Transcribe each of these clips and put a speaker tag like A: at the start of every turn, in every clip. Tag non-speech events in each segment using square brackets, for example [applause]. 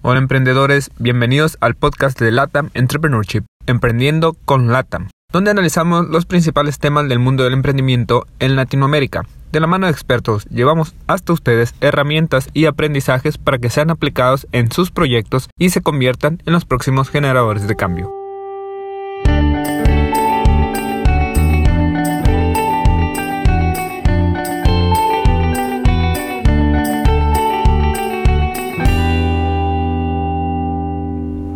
A: Hola emprendedores, bienvenidos al podcast de LATAM Entrepreneurship, Emprendiendo con LATAM, donde analizamos los principales temas del mundo del emprendimiento en Latinoamérica. De la mano de expertos, llevamos hasta ustedes herramientas y aprendizajes para que sean aplicados en sus proyectos y se conviertan en los próximos generadores de cambio.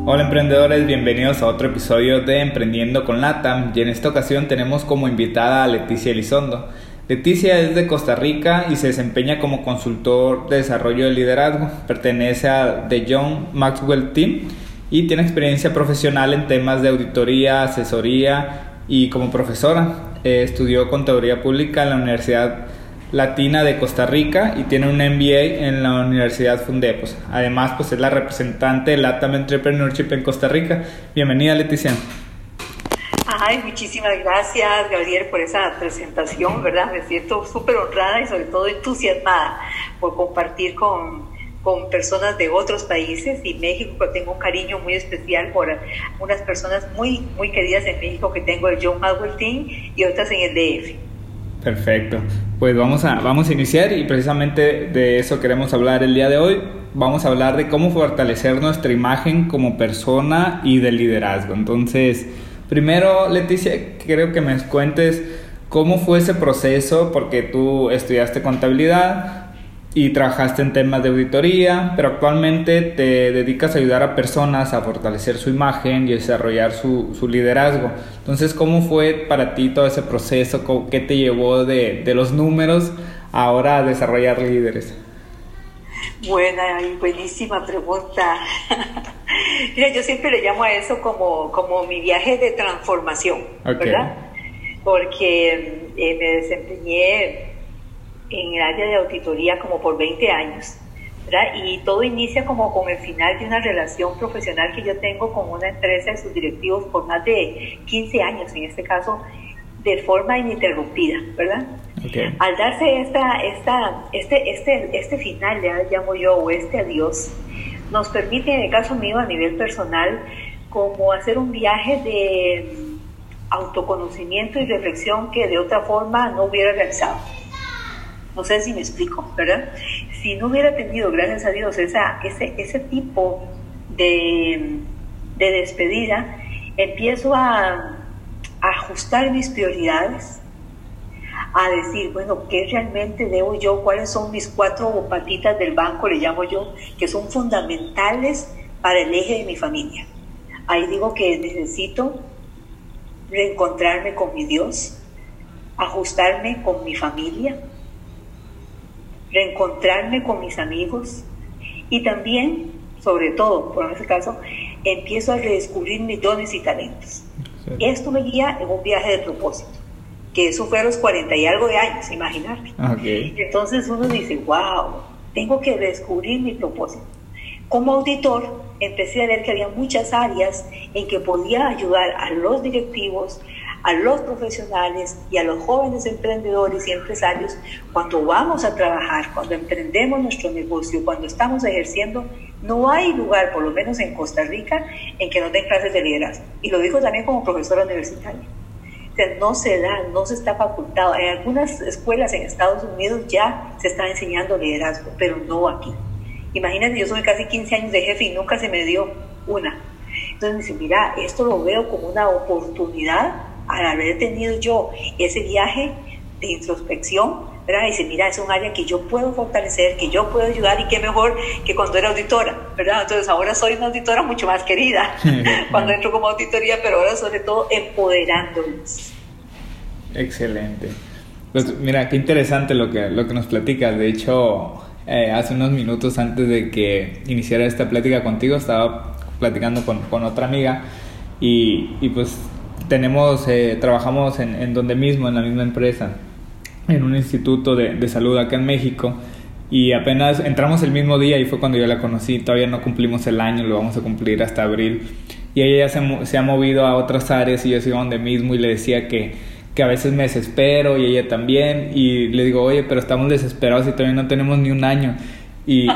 A: Hola emprendedores, bienvenidos a otro episodio de Emprendiendo con Latam y en esta ocasión tenemos como invitada a Leticia Elizondo. Leticia es de Costa Rica y se desempeña como consultor de desarrollo de liderazgo. Pertenece a The John Maxwell Team y tiene experiencia profesional en temas de auditoría, asesoría y como profesora. Eh, estudió contaduría pública en la Universidad Latina de Costa Rica y tiene un MBA en la Universidad Fundepos. Además, pues es la representante de LATAM Entrepreneurship en Costa Rica. Bienvenida, Leticia.
B: Ay, muchísimas gracias, Gabriel, por esa presentación, ¿verdad? Me siento súper honrada y sobre todo entusiasmada por compartir con, con personas de otros países y México, que tengo un cariño muy especial por unas personas muy, muy queridas en México que tengo el John Maxwell Team y otras en el DF.
A: Perfecto. Pues vamos a, vamos a iniciar y precisamente de eso queremos hablar el día de hoy. Vamos a hablar de cómo fortalecer nuestra imagen como persona y de liderazgo. Entonces, primero, Leticia, creo que me cuentes cómo fue ese proceso, porque tú estudiaste contabilidad, y trabajaste en temas de auditoría, pero actualmente te dedicas a ayudar a personas a fortalecer su imagen y desarrollar su, su liderazgo. Entonces, ¿cómo fue para ti todo ese proceso? ¿Qué te llevó de, de los números ahora a desarrollar líderes?
B: Buena y buenísima pregunta. [laughs] Mira, yo siempre le llamo a eso como, como mi viaje de transformación, ¿verdad? Porque eh, me desempeñé en el área de auditoría como por 20 años. ¿verdad? Y todo inicia como con el final de una relación profesional que yo tengo con una empresa y sus directivos por más de 15 años, en este caso, de forma ininterrumpida, ¿verdad? Al darse esta, esta, este, este, este final, ya llamo yo, o este adiós, nos permite, en el caso mío, a nivel personal, como hacer un viaje de autoconocimiento y reflexión que de otra forma no hubiera realizado. No sé si me explico, ¿verdad? Si no hubiera tenido, gracias a Dios, esa, ese, ese tipo de, de despedida, empiezo a, a ajustar mis prioridades, a decir, bueno, ¿qué realmente debo yo? ¿Cuáles son mis cuatro patitas del banco, le llamo yo, que son fundamentales para el eje de mi familia? Ahí digo que necesito reencontrarme con mi Dios, ajustarme con mi familia, reencontrarme con mis amigos y también, sobre todo, por ese caso, empiezo a redescubrir mis dones y talentos. Esto me guía en un viaje de propósito, que eso fue a los 40 y algo de años, imaginarte. Entonces uno dice, wow, tengo que redescubrir mi propósito. Como auditor, empecé a ver que había muchas áreas en que podía ayudar a los directivos, a los profesionales y a los jóvenes emprendedores y empresarios cuando vamos a trabajar, cuando emprendemos nuestro negocio, cuando estamos ejerciendo, no hay lugar, por lo menos en Costa Rica, en que no den clases de liderazgo. Y lo digo también como profesora universitaria. O sea, no se da, no se está facultado. En algunas escuelas en Estados Unidos ya se está enseñando liderazgo, pero no aquí. Imagínate, yo soy casi 15 años de jefe y nunca se me dio una. Entonces, dice, mira, esto lo veo como una oportunidad al haber tenido yo ese viaje de introspección, ¿verdad? Dice, mira, es un área que yo puedo fortalecer, que yo puedo ayudar y qué mejor que cuando era auditora, ¿verdad? Entonces ahora soy una auditora mucho más querida [laughs] cuando entro como auditoría, pero ahora sobre todo empoderándolos.
A: Excelente. Pues mira, qué interesante lo que, lo que nos platicas. De hecho, eh, hace unos minutos antes de que iniciara esta plática contigo, estaba platicando con, con otra amiga y, y pues tenemos, eh, trabajamos en, en, donde mismo, en la misma empresa, en un instituto de, de, salud acá en México. Y apenas entramos el mismo día y fue cuando yo la conocí. Todavía no cumplimos el año, lo vamos a cumplir hasta abril. Y ella ya se, se ha movido a otras áreas y yo sigo donde mismo y le decía que, que a veces me desespero y ella también. Y le digo, oye, pero estamos desesperados y todavía no tenemos ni un año. [laughs] y,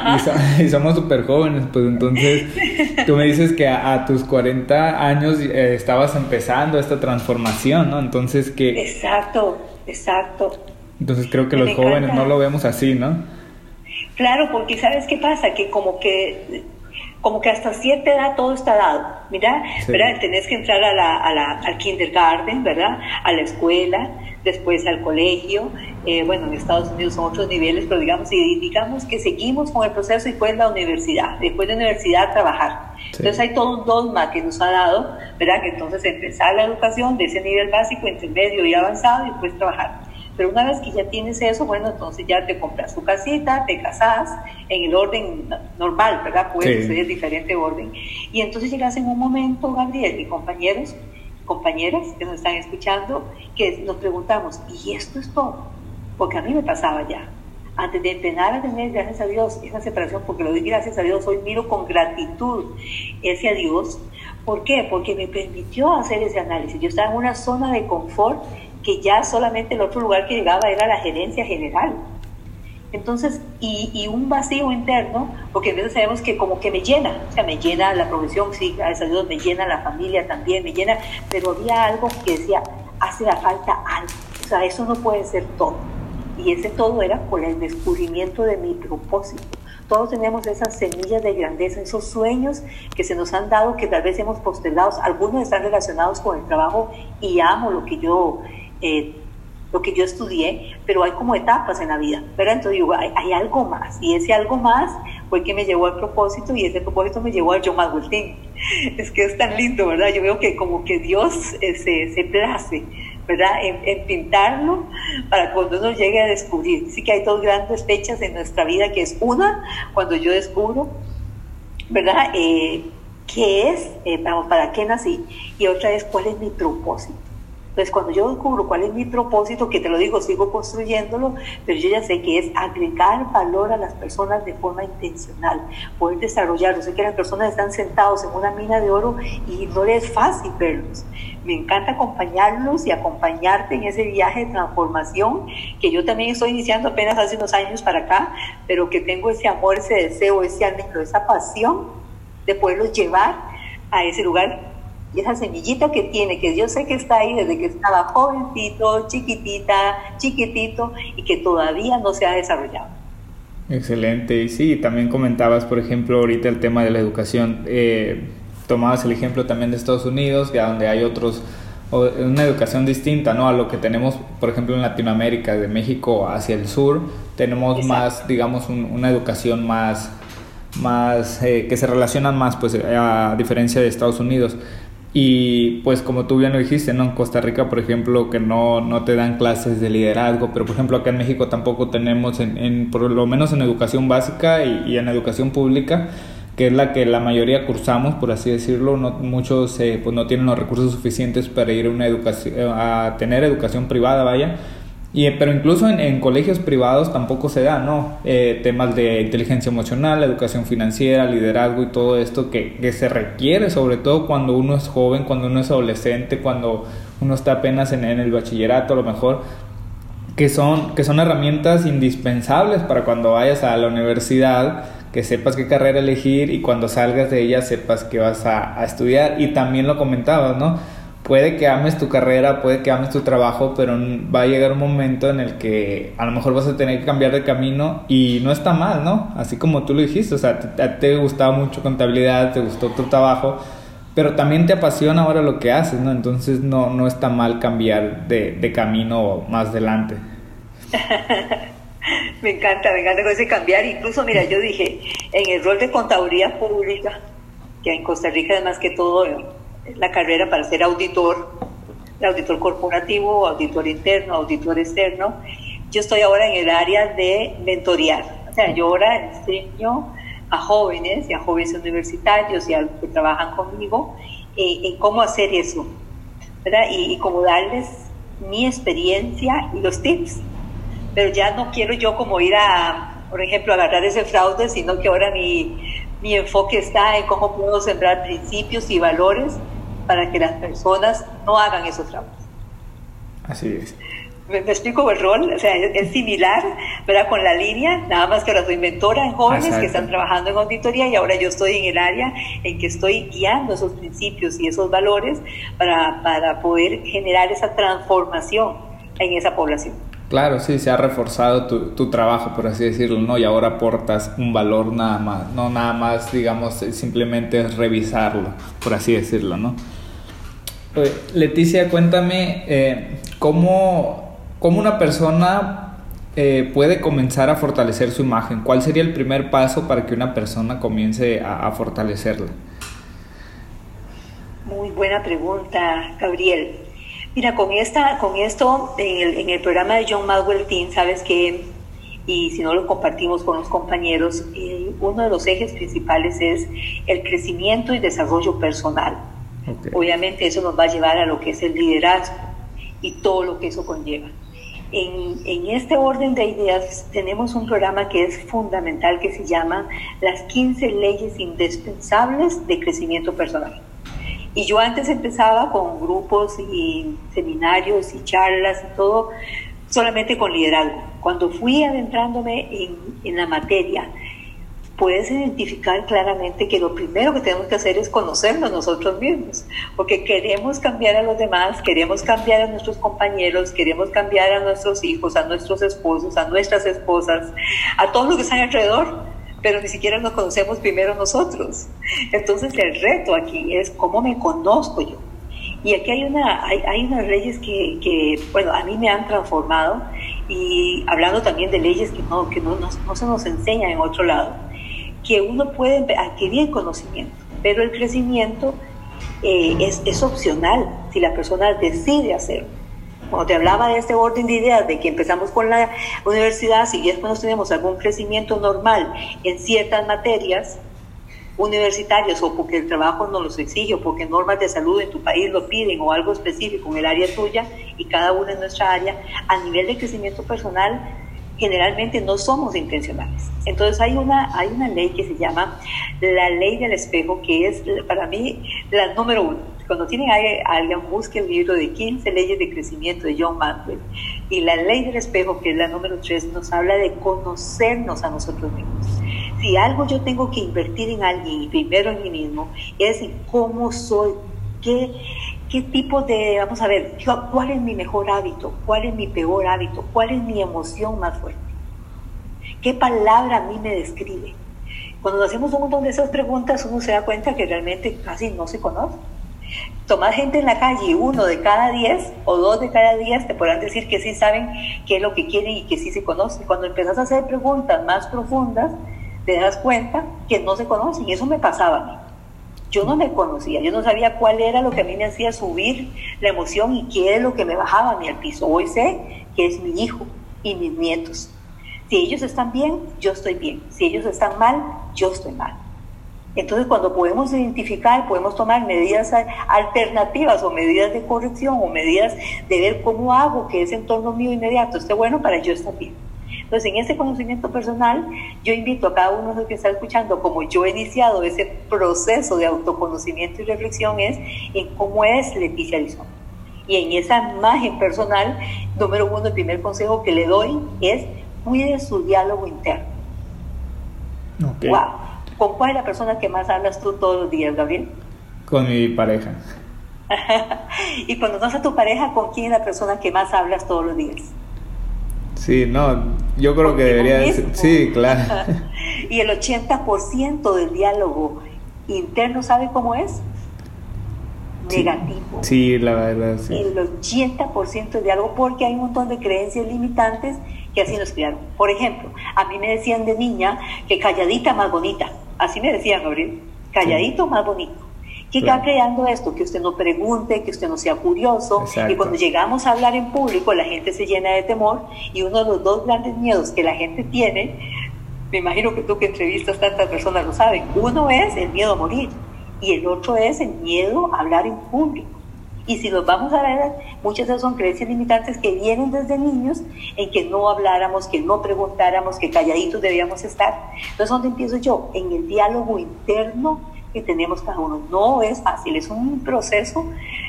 A: somos súper jóvenes, pues entonces tú me dices que a, tus 40 años eh, estabas empezando esta transformación, ¿no? Entonces que...
B: Exacto, exacto.
A: Entonces creo que los jóvenes no lo vemos así, ¿no?
B: Claro, porque ¿sabes qué pasa? Que como que como que hasta cierta edad todo está dado, mira, ¿verdad? Tenés que entrar a la, a la, al kindergarten, ¿verdad? A la escuela, después al colegio, eh, bueno, en Estados Unidos son otros niveles, pero digamos, y digamos que seguimos con el proceso y después la universidad, después de la universidad trabajar. Entonces hay todo un dogma que nos ha dado, ¿verdad? Que entonces empezar la educación de ese nivel básico, intermedio y avanzado y después trabajar. Pero una vez que ya tienes eso, bueno, entonces ya te compras tu casita, te casas en el orden normal, ¿verdad? Puede ser diferente orden. Y entonces llegas en un momento, Gabriel y compañeros, compañeras que nos están escuchando, que nos preguntamos, ¿y esto es todo? Porque a mí me pasaba ya. Antes de empezar a tener, gracias a Dios, esa separación, porque lo doy gracias a Dios, hoy miro con gratitud ese a Dios. ¿Por qué? Porque me permitió hacer ese análisis. Yo estaba en una zona de confort que ya solamente el otro lugar que llegaba era la gerencia general. Entonces, y, un vacío interno, porque a veces sabemos que como que me llena, o sea, me llena la profesión, sí, gracias a Dios, me llena la familia también, me llena, pero había algo que decía, hace la falta algo, o sea, eso no puede ser todo. Y ese todo era por el descubrimiento de mi propósito. Todos tenemos esas semillas de grandeza, esos sueños que se nos han dado, que tal vez hemos postergado. Algunos están relacionados con el trabajo y amo lo que yo eh, lo que yo estudié, pero hay como etapas en la vida, ¿verdad? Entonces digo, hay, algo más, y ese algo más fue que me llevó al propósito, y ese propósito me llevó a John Magultín. [laughs] Es que es tan lindo, ¿verdad? Yo veo que como que Dios eh, se, se place, ¿verdad? En, pintarlo para cuando uno llegue a descubrir. Sí que hay dos grandes fechas en nuestra vida, que es una, cuando yo descubro, ¿verdad? Eh, ¿Qué es? Eh, vamos, ¿para qué nací? Y otra es, ¿cuál es mi propósito? Entonces, cuando yo descubro cuál es mi propósito, que te lo digo, sigo construyéndolo, pero yo ya sé que es agregar valor a las personas de forma intencional, poder desarrollarlo. Sé que las personas están sentados en una mina de oro y no les es fácil verlos. Me encanta acompañarlos y acompañarte en ese viaje de transformación que yo también estoy iniciando apenas hace unos años para acá, pero que tengo ese amor, ese deseo, ese anhelo, esa pasión de poderlos llevar a ese lugar y esa semillita que tiene, que yo sé que está ahí desde que estaba jovencito, chiquitita, chiquitito y que todavía no se ha desarrollado.
A: Excelente. Y sí, también comentabas, por ejemplo, ahorita el tema de la educación. Eh, tomabas el ejemplo también de Estados Unidos, que donde hay otros, una educación distinta, ¿no? A lo que tenemos, por ejemplo, en Latinoamérica, de México hacia el sur, tenemos más, digamos, una educación más, más eh, que se relacionan más, pues, a diferencia de Estados Unidos. Y pues como tú bien lo dijiste, ¿no? En Costa Rica, por ejemplo, que no, no te dan clases de liderazgo, pero por ejemplo acá en México tampoco tenemos, en, en por lo menos en educación básica y, en educación pública, que es la que la mayoría cursamos, por así decirlo, no, muchos eh, pues no tienen los recursos suficientes para ir a, una educación, a tener educación privada, vaya, y, pero incluso en, colegios privados tampoco se da, ¿no? Eh, temas de inteligencia emocional, educación financiera, liderazgo y todo esto que, que, se requiere, sobre todo cuando uno es joven, cuando uno es adolescente, cuando uno está apenas en, en el bachillerato, a lo mejor, que son, que son herramientas indispensables para cuando vayas a la universidad, que sepas qué carrera elegir y cuando salgas de ella sepas que vas a, a estudiar. Y también lo comentabas, ¿no? Puede que ames tu carrera, puede que ames tu trabajo, pero va a llegar un momento en el que a lo mejor vas a tener que cambiar de camino y no está mal, ¿no? Así como tú lo dijiste, o sea, te, te gustaba mucho contabilidad, te gustó tu trabajo, pero también te apasiona ahora lo que haces, ¿no? Entonces no, no está mal cambiar de, de camino más adelante. [laughs]
B: me encanta, me encanta ese cambiar. Incluso, mira, yo dije, en el rol de contaduría pública, que en Costa Rica además que todo la carrera para ser auditor, auditor corporativo, auditor interno, auditor externo. Yo estoy ahora en el área de mentorear. O sea, yo ahora enseño a jóvenes y a jóvenes universitarios y a los que trabajan conmigo eh, en cómo hacer eso, ¿verdad? Y, y cómo darles mi experiencia y los tips. Pero ya no quiero yo como ir a, por ejemplo, agarrar ese fraude, sino que ahora mi, mi enfoque está en cómo puedo sembrar principios y valores para que las personas no hagan esos trabajos.
A: Así es.
B: me, explico el rol, o sea, es, similar, ¿verdad? Con la línea, nada más que ahora soy mentora en jóvenes que están trabajando en auditoría y ahora yo estoy en el área en que estoy guiando esos principios y esos valores para, para poder generar esa transformación en esa población.
A: Claro, sí, se ha reforzado tu, tu, trabajo, por así decirlo, ¿no? Y ahora aportas un valor nada más, no nada más, digamos, simplemente es revisarlo, por así decirlo, ¿no? Leticia, cuéntame, eh, ¿cómo ¿Cómo una persona eh, puede comenzar a fortalecer su imagen? ¿Cuál sería el primer paso para que una persona comience a, fortalecerla?
B: Muy buena pregunta, Gabriel. Mira, con, esta, con esto, en el, programa de John Madwell Team, sabes que, y si no lo compartimos con los compañeros, uno de los ejes principales es el crecimiento y desarrollo personal. Obviamente eso nos va a llevar a lo que es el liderazgo y todo lo que eso conlleva. En, este orden de ideas tenemos un programa que es fundamental que se llama Las 15 leyes indispensables de crecimiento personal. Y yo antes empezaba con grupos y seminarios y charlas y todo solamente con liderazgo. Cuando fui adentrándome en, en la materia, puedes identificar claramente que lo primero que tenemos que hacer es conocernos nosotros mismos, porque queremos cambiar a los demás, queremos cambiar a nuestros compañeros, queremos cambiar a nuestros hijos, a nuestros esposos, a nuestras esposas, a todos los que están alrededor, pero ni siquiera nos conocemos primero nosotros. Entonces el reto aquí es cómo me conozco yo. Y aquí hay, una, hay, hay unas leyes que, que, bueno, a mí me han transformado y hablando también de leyes que no, que no, no, no se nos enseñan en otro lado que uno puede adquirir conocimiento, pero el crecimiento eh, es, es, opcional si la persona decide hacerlo. Cuando te hablaba de este orden de ideas, de que empezamos con la universidad, si después nos tenemos algún crecimiento normal en ciertas materias universitarias o porque el trabajo nos los exige o porque normas de salud en tu país lo piden o algo específico en el área tuya y cada una en nuestra área, a nivel de crecimiento personal, generalmente no somos intencionales. Entonces hay una, hay una ley que se llama la ley del espejo, que es para mí la número uno. Cuando tienen a alguien, busque el libro de 15 leyes de crecimiento de John Maxwell. Y la ley del espejo, que es la número tres, nos habla de conocernos a nosotros mismos. Si algo yo tengo que invertir en alguien primero en mí mismo, es en cómo soy, qué, qué tipo de, vamos a ver, cuál es mi mejor hábito, cuál es mi peor hábito, cuál es mi emoción más fuerte, qué palabra a mí me describe. Cuando hacemos un montón de esas preguntas, uno se da cuenta que realmente casi no se conoce. Tomar gente en la calle, uno de cada diez o dos de cada diez te podrán decir que sí saben qué es lo que quieren y que sí se conocen. Cuando empezás a hacer preguntas más profundas, te das cuenta que no se conocen. Y eso me pasaba a mí. Yo no me conocía, yo no sabía cuál era lo que a mí me hacía subir la emoción y qué es lo que me bajaba a mí al piso. Hoy sé que es mi hijo y mis nietos. Si ellos están bien, yo estoy bien. Si ellos están mal, yo estoy mal. Entonces, cuando podemos identificar, podemos tomar medidas alternativas o medidas de corrección o medidas de ver cómo hago que ese entorno mío inmediato esté bueno para yo estar bien. Entonces, en ese conocimiento personal, yo invito a cada uno de los que está escuchando, como yo he iniciado ese proceso de autoconocimiento y reflexión, es en cómo es Leticia Arizona. Y en esa imagen personal, número uno, el primer consejo que le doy es cuide su diálogo interno. Wow. ¿Con cuál es la persona que más hablas tú todos los días, Gabriel?
A: Con mi pareja. [laughs]
B: y cuando no a tu pareja, ¿con quién es la persona que más hablas todos los días?
A: Sí, no, yo creo que debería decir, sí, claro. [laughs]
B: y el 80% del diálogo interno, ¿sabe cómo es? Negativo.
A: Sí, la verdad, sí.
B: El 80% del diálogo, porque hay un montón de creencias limitantes que así nos criaron. Por ejemplo, a mí me decían de niña que calladita más bonita. Así me decían, Gabriel. Calladito más bonito. ¿Qué está creando esto? Que usted no pregunte, que usted no sea curioso. Y cuando llegamos a hablar en público, la gente se llena de temor. Y uno de los dos grandes miedos que la gente tiene, me imagino que tú que entrevistas tantas personas lo saben, uno es el miedo a morir y el otro es el miedo a hablar en público. Y si los vamos a ver, muchas de esas son creencias limitantes que vienen desde niños en que no habláramos, que no preguntáramos, que calladitos debíamos estar. Entonces, ¿dónde empiezo yo? En el diálogo interno que tenemos cada uno. No es fácil, es un proceso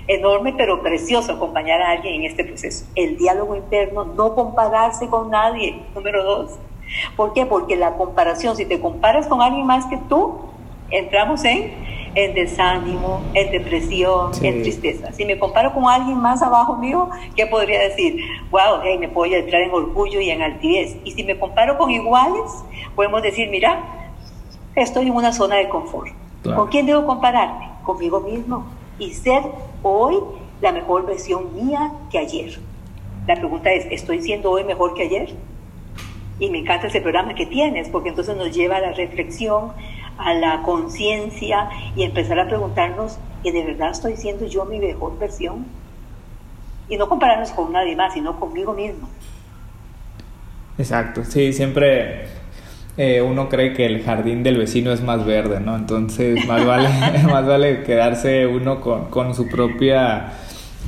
B: enorme pero precioso acompañar a alguien en este proceso. El diálogo interno, no compararse con nadie, número dos. ¿Por qué? Porque la comparación, si te comparas con alguien más que tú, entramos en, en desánimo, en depresión, en tristeza. Si me comparo con alguien más abajo mío, ¿qué podría decir? Wow, hey, me puedo entrar en orgullo y en altivez. Y si me comparo con iguales, podemos decir, mira, estoy en una zona de confort. ¿Con quién debo compararme? Conmigo mismo. Y ser hoy la mejor versión mía que ayer. La pregunta es, ¿estoy siendo hoy mejor que ayer? Y me encanta ese programa que tienes, porque entonces nos lleva a la reflexión, a la conciencia y empezar a preguntarnos, ¿que de verdad estoy siendo yo mi mejor versión? Y no compararnos con nadie más, sino conmigo mismo.
A: Exacto, sí, siempre eh, uno cree que el jardín del vecino es más verde, ¿no? Entonces más vale, [laughs] más vale quedarse uno con, con, su propia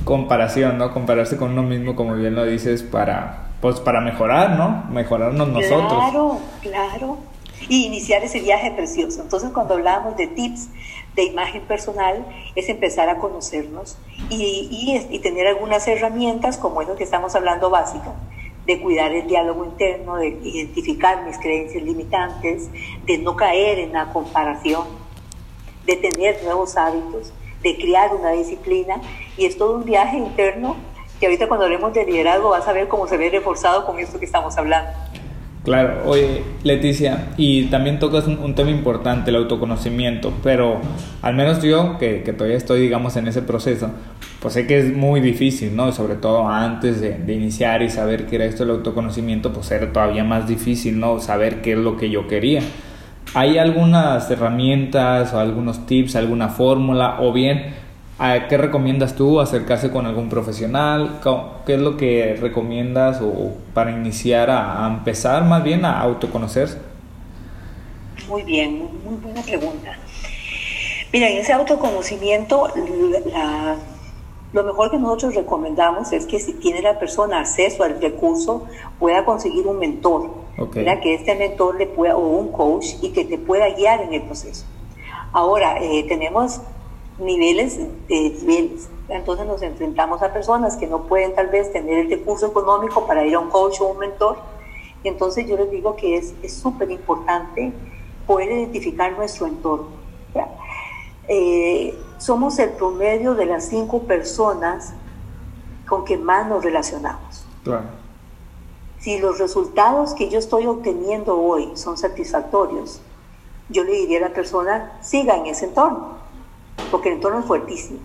A: comparación, ¿no? Compararse con uno mismo, como bien lo dices, para, pues, para mejorar, ¿no? Mejorarnos nosotros.
B: Claro, claro. Y iniciar ese viaje precioso. Entonces cuando hablamos de tips de imagen personal es empezar a conocernos y, y, y tener algunas herramientas como es lo que estamos hablando básicas de cuidar el diálogo interno, de identificar mis creencias limitantes, de no caer en la comparación, de tener nuevos hábitos, de crear una disciplina. Y es todo un viaje interno que ahorita cuando hablemos de liderazgo vas a ver cómo se ve reforzado con esto que estamos hablando.
A: Claro, oye Leticia, y también tocas un, tema importante, el autoconocimiento, pero al menos yo, que, que, todavía estoy, digamos, en ese proceso, pues sé que es muy difícil, ¿no? Sobre todo antes de, de, iniciar y saber qué era esto del autoconocimiento, pues era todavía más difícil, ¿no? Saber qué es lo que yo quería. ¿Hay algunas herramientas o algunos tips, alguna fórmula, o bien ¿Qué recomiendas tú? ¿Acercarse con algún profesional? ¿Qué es lo que recomiendas o para iniciar a, empezar más bien a autoconocerse?
B: Muy bien, muy buena pregunta. Mira, en ese autoconocimiento, lo mejor que nosotros recomendamos es que si tiene la persona acceso al recurso, pueda conseguir un mentor, que este mentor le pueda, o un coach, y que te pueda guiar en el proceso. Ahora, eh, tenemos niveles de niveles. Entonces nos enfrentamos a personas que no pueden tal vez tener el recurso económico para ir a un coach o un mentor. Entonces yo les digo que es súper importante poder identificar nuestro entorno. Eh, somos el promedio de las cinco personas con que más nos relacionamos. Si los resultados que yo estoy obteniendo hoy son satisfactorios, yo le diría a la persona, siga en ese entorno porque el entorno es fuertísimo.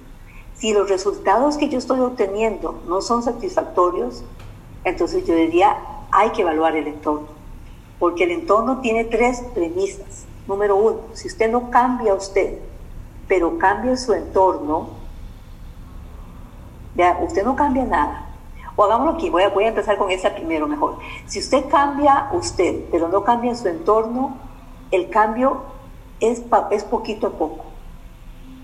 B: Si los resultados que yo estoy obteniendo no son satisfactorios, entonces yo diría, hay que evaluar el entorno, porque el entorno tiene tres premisas. Número uno, si usted no cambia usted, pero cambia su entorno, ya, usted no cambia nada. O hagámoslo aquí, voy a, voy a empezar con esta primero mejor. Si usted cambia usted, pero no cambia su entorno, el cambio es, es poquito a poco.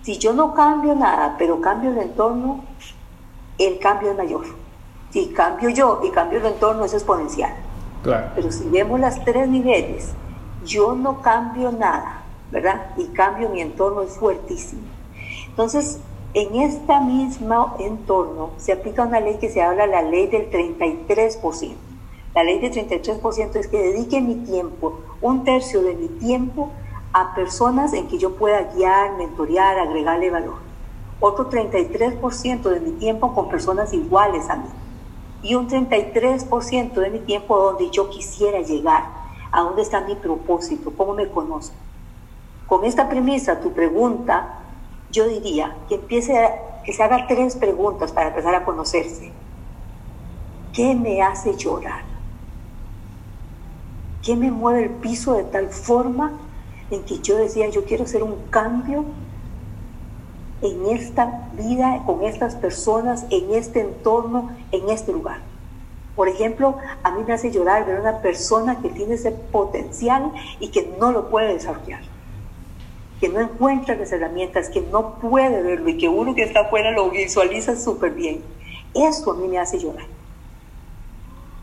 B: Si yo no cambio nada, pero cambio el entorno, el cambio es mayor. Si cambio yo y cambio el entorno, es exponencial. Pero si vemos las tres niveles, yo no cambio nada, ¿verdad? Y cambio mi entorno es fuertísimo. Entonces, en este mismo entorno se aplica una ley que se habla la ley del 33%. La ley del 33% es que dedique mi tiempo, un tercio de mi tiempo, a personas en que yo pueda guiar, mentorear, agregarle valor. Otro 33% de mi tiempo con personas iguales a mí. Y un 33% de mi tiempo donde yo quisiera llegar, a dónde está mi propósito, cómo me conozco. Con esta premisa, tu pregunta, yo diría que empiece a, que se haga tres preguntas para empezar a conocerse. ¿Qué me hace llorar? ¿Qué me mueve el piso de tal forma en que yo decía, yo quiero hacer un cambio en esta vida, con estas personas, en este entorno, en este lugar. Por ejemplo, a mí me hace llorar ver una persona que tiene ese potencial y que no lo puede desarrollar, que no encuentra las herramientas, que no puede verlo y que uno que está afuera lo visualiza súper bien. Eso a mí me hace llorar.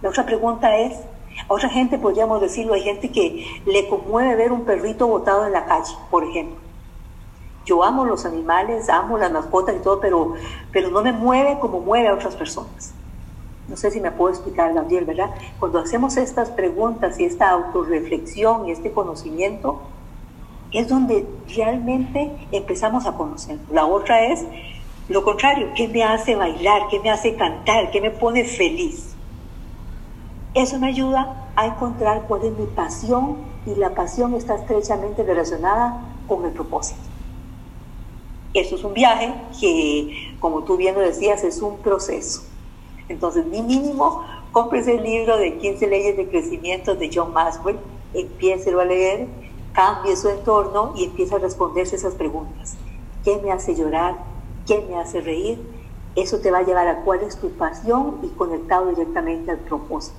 B: La otra pregunta es, otra gente, podríamos decirlo, hay gente que le conmueve ver un perrito botado en la calle, por ejemplo. Yo amo los animales, amo las mascotas y todo, pero, pero no me mueve como mueve a otras personas. No sé si me puedo explicar, Gabriel, ¿verdad? Cuando hacemos estas preguntas y esta autorreflexión y este conocimiento, es donde realmente empezamos a conocer. La otra es lo contrario, ¿qué me hace bailar? ¿Qué me hace cantar? ¿Qué me pone feliz? Eso me ayuda a encontrar cuál es mi pasión y la pasión está estrechamente relacionada con el propósito. Eso es un viaje que, como tú bien lo decías, es un proceso. Entonces, mi mínimo, cómprese el libro de 15 leyes de crecimiento de John Maxwell, empiece a leer, cambie su entorno y empiece a responderse esas preguntas. ¿Qué me hace llorar? ¿Qué me hace reír? Eso te va a llevar a cuál es tu pasión y conectado directamente al propósito.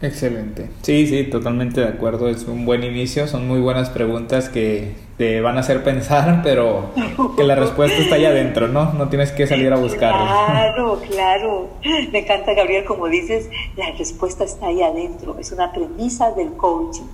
A: Excelente. Sí, sí, totalmente de acuerdo. Es un buen inicio. Son muy buenas preguntas que te van a hacer pensar, [laughs] pero que la respuesta está ahí adentro, ¿no? No tienes que salir a buscarla.
B: Claro, claro. Me encanta, Gabriel, como dices, la respuesta está ahí adentro. Es una premisa del coaching.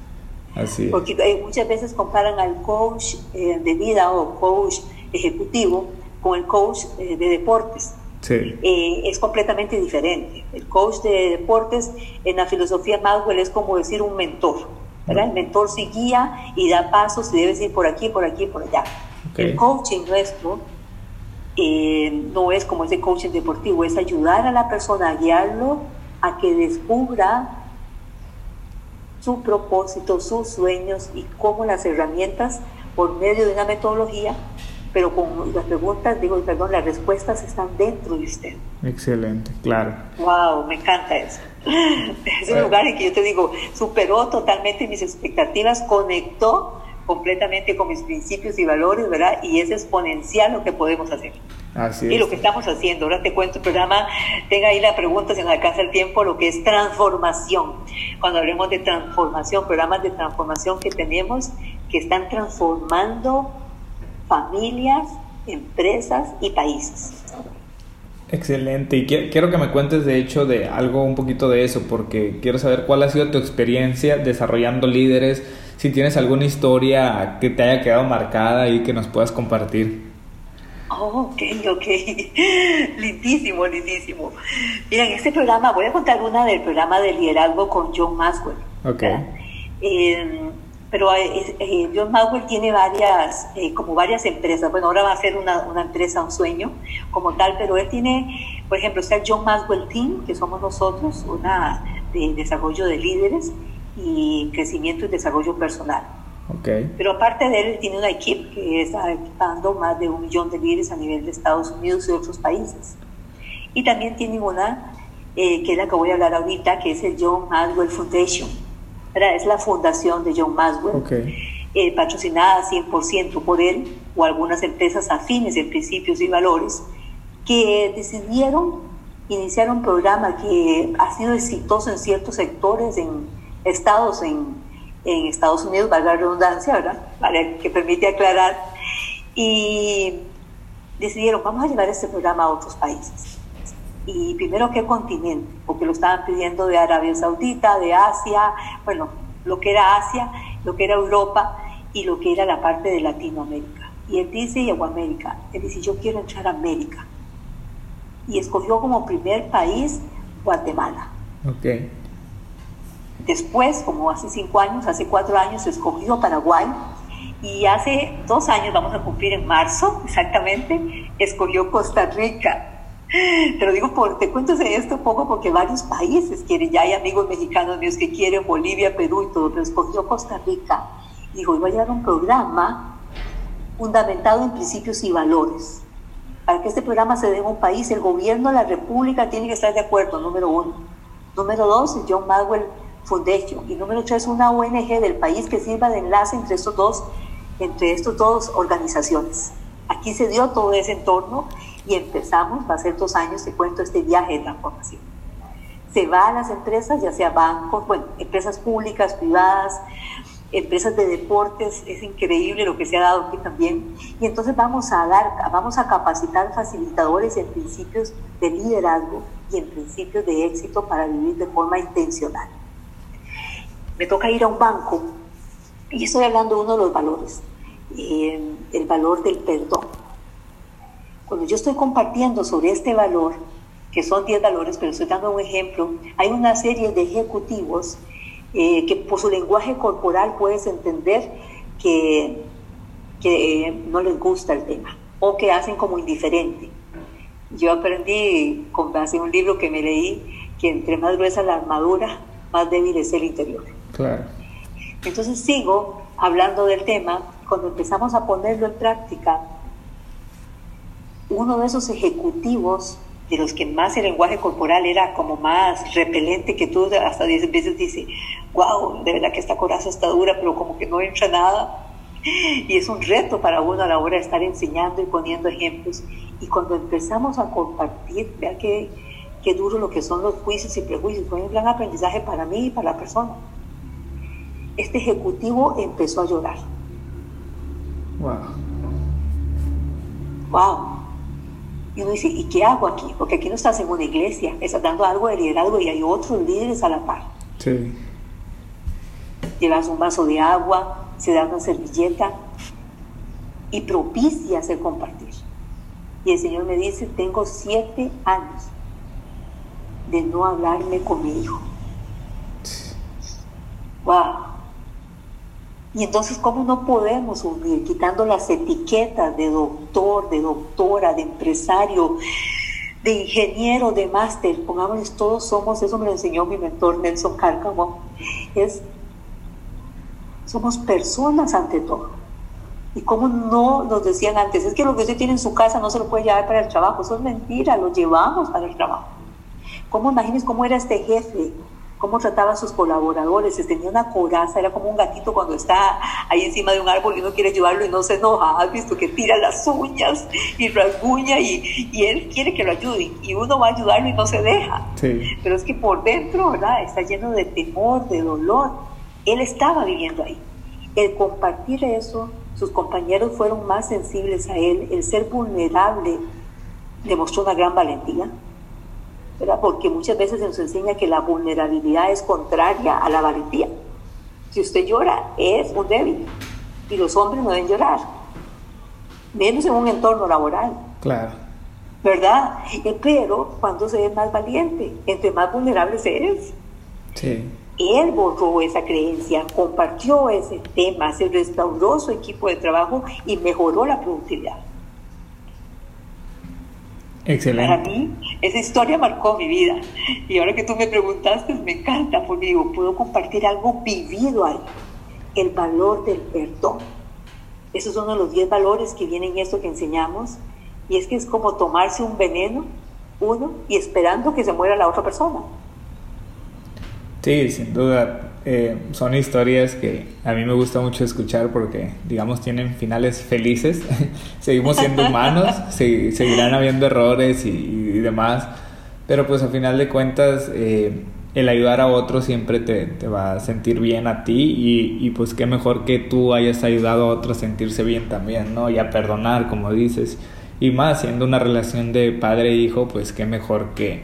B: Así es. Porque eh, muchas veces comparan al coach eh, de vida o coach ejecutivo con el coach eh, de deportes. Eh, es completamente diferente. El coach de deportes en la filosofía Maxwell es como decir un mentor. El mentor sí guía y da pasos y debes ir por aquí, por aquí, por allá. El coaching nuestro eh, no es como ese coaching deportivo, es ayudar a la persona a guiarlo a que descubra su propósito, sus sueños y cómo las herramientas por medio de una metodología pero con las preguntas, digo, perdón, las respuestas están dentro de usted.
A: Excelente, claro.
B: Wow, me encanta eso. [laughs] Es un lugar en que yo te digo, superó totalmente mis expectativas, conectó completamente con mis principios y valores, ¿verdad? Y es exponencial lo que podemos hacer. Así es. Y lo que estamos haciendo. Ahora te cuento el programa, tenga ahí la pregunta si nos alcanza el tiempo, lo que es transformación. Cuando hablemos de transformación, programas de transformación que tenemos que están transformando familias, empresas y países.
A: Excelente, y quiero que me cuentes de hecho de algo un poquito de eso, porque quiero saber cuál ha sido tu experiencia desarrollando líderes, si tienes alguna historia que te haya quedado marcada y que nos puedas compartir.
B: Oh, ok, ok. [laughs] lindísimo, lindísimo. Mira, en este programa, voy a contar una del programa de liderazgo con John Maxwell. Ok pero eh, eh, John Maxwell tiene varias, eh, como varias empresas. Bueno, ahora va a ser una, una, empresa, un sueño como tal, pero él tiene, por ejemplo, está el John Maxwell Team, que somos nosotros, una de desarrollo de líderes y crecimiento y desarrollo personal. Okay. Pero aparte de él, tiene una equipo que está equipando más de un millón de líderes a nivel de Estados Unidos y otros países. Y también tiene una, que es la que voy a hablar ahorita, que es el John Maxwell Foundation es la fundación de John Maswell, eh, patrocinada 100% por él o algunas empresas afines en principios y valores, que decidieron iniciar un programa que ha sido exitoso en ciertos sectores, en estados en, en Estados Unidos, valga la redundancia, ¿verdad? Que permite aclarar. Y decidieron, vamos a llevar este programa a otros países y primero qué continente, porque lo estaban pidiendo de Arabia Saudita, de Asia, bueno, lo que era Asia, lo que era Europa y lo que era la parte de Latinoamérica. Y él dice, y América, él dice, yo quiero entrar a América. Y escogió como primer país Guatemala. Ok. Después, como hace cinco años, hace cuatro años, escogió Paraguay. Y hace dos años, vamos a cumplir en marzo exactamente, escogió Costa Rica. Te lo digo, por, te cuento de esto un poco porque varios países quieren, ya hay amigos mexicanos míos que quieren, Bolivia, Perú y todo, pero escogió Costa Rica. Dijo, voy a llevar un programa fundamentado en principios y valores. Para que este programa se dé en un país, el gobierno la República tiene que estar de acuerdo, número uno. Número dos, John Maxwell Foundation. Y número tres, una ONG del país que sirva de enlace entre estos dos, entre estos dos organizaciones. Aquí se dio todo ese entorno y empezamos, va a ser dos años, te cuento, este viaje de transformación. Se va a las empresas, ya sea bancos, bueno, empresas públicas, privadas, empresas de deportes, es increíble lo que se ha dado aquí también. Y entonces vamos a dar, vamos a capacitar facilitadores en principios de liderazgo y en principios de éxito para vivir de forma intencional. Me toca ir a un banco y estoy hablando de uno de los valores eh, el valor del perdón. Cuando yo estoy compartiendo sobre este valor, que son 10 valores, pero estoy dando un ejemplo, hay una serie de ejecutivos eh, que por su lenguaje corporal puedes entender que, eh, no les gusta el tema o que hacen como indiferente. Yo aprendí con base en un libro que me leí que entre más gruesa la armadura, más débil es el interior.
A: Claro.
B: Entonces sigo hablando del tema, cuando empezamos a ponerlo en práctica, uno de esos ejecutivos de los que más el lenguaje corporal era como más repelente que tú, hasta 10 veces dice, wow, de verdad que esta coraza está dura, pero como que no entra nada. Y es un reto para uno a la hora de estar enseñando y poniendo ejemplos. Y cuando empezamos a compartir, vea qué, qué duro lo que son los juicios y prejuicios, fue un gran aprendizaje para mí y para la persona. Este ejecutivo empezó a llorar.
A: Wow.
B: Wow. Y uno dice, ¿y qué hago aquí? Porque aquí no estás en una iglesia, estás dando algo de liderazgo y hay otros líderes a la par.
A: Sí.
B: Llevas un vaso de agua, se da una servilleta y propicias el compartir. Y el Señor me dice, tengo siete años de no hablarme con mi hijo. Wow. Y entonces, ¿cómo no podemos unir, quitando las etiquetas de doctor, de doctora, de empresario, de ingeniero, de máster? Pongámosles, todos somos, eso me lo enseñó mi mentor Nelson Cárcamo, es, somos personas ante todo. Y cómo no nos decían antes, es que lo que usted tiene en su casa no se lo puede llevar para el trabajo, eso es mentira, lo llevamos para el trabajo. ¿Cómo imagines cómo era este jefe? Cómo trataba a sus colaboradores, tenía una coraza, era como un gatito cuando está ahí encima de un árbol y uno quiere llevarlo y no se enoja, has visto que tira las uñas y rasguña y, y él quiere que lo ayude y uno va a ayudarlo y no se deja. Pero es que por dentro, ¿verdad? Está lleno de temor, de dolor. Él estaba viviendo ahí. El compartir eso, sus compañeros fueron más sensibles a él, el ser vulnerable demostró una gran valentía porque muchas veces se nos enseña que la vulnerabilidad es contraria a la valentía. Si usted llora, es un débil. Y los hombres no deben llorar, menos en un entorno laboral.
A: Claro.
B: ¿Verdad? Pero cuando se es más valiente, entre más vulnerable se es.
A: Sí.
B: Él borró esa creencia, compartió ese tema, se restauró su equipo de trabajo y mejoró la productividad.
A: Excelente.
B: Para mí, esa historia marcó mi vida. Y ahora que tú me preguntaste, me encanta, porque digo, puedo compartir algo vivido ahí. El valor del perdón. Esos son los 10 valores que vienen en esto que enseñamos. Y es que es como tomarse un veneno, uno, y esperando que se muera la otra persona.
A: Sí, sin duda. Eh, son historias que a mí me gusta mucho escuchar porque, digamos, tienen finales felices. [laughs] Seguimos siendo humanos, [laughs] seguirán habiendo errores y, demás, pero pues al final de cuentas eh, el ayudar a otros siempre te, va a sentir bien a ti y, y, pues qué mejor que tú hayas ayudado a otros a sentirse bien también, ¿no? Y a perdonar, como dices. Y más, siendo una relación de padre e hijo, pues qué mejor que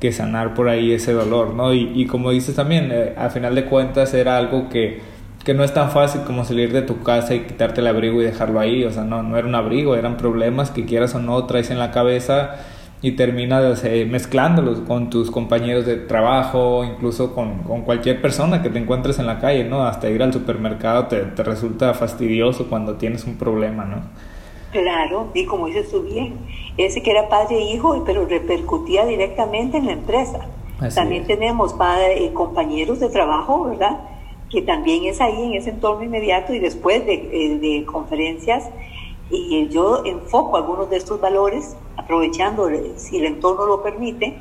A: que sanar por ahí ese dolor, ¿no? Y, y como dices también, eh, a final de cuentas era algo que, que, no es tan fácil como salir de tu casa y quitarte el abrigo y dejarlo ahí, o sea, no, no era un abrigo, eran problemas que quieras o no traes en la cabeza y terminas mezclándolos con tus compañeros de trabajo, incluso con, con, cualquier persona que te encuentres en la calle, ¿no? Hasta ir al supermercado te, te resulta fastidioso cuando tienes un problema, ¿no?
B: Claro, y como dices tú bien, ese que era padre e hijo, pero repercutía directamente en la empresa. también tenemos padre, eh, compañeros de trabajo, ¿verdad? Que también es ahí en ese entorno inmediato y después de, eh, de conferencias. Y yo enfoco algunos de estos valores, aprovechando si el entorno lo permite.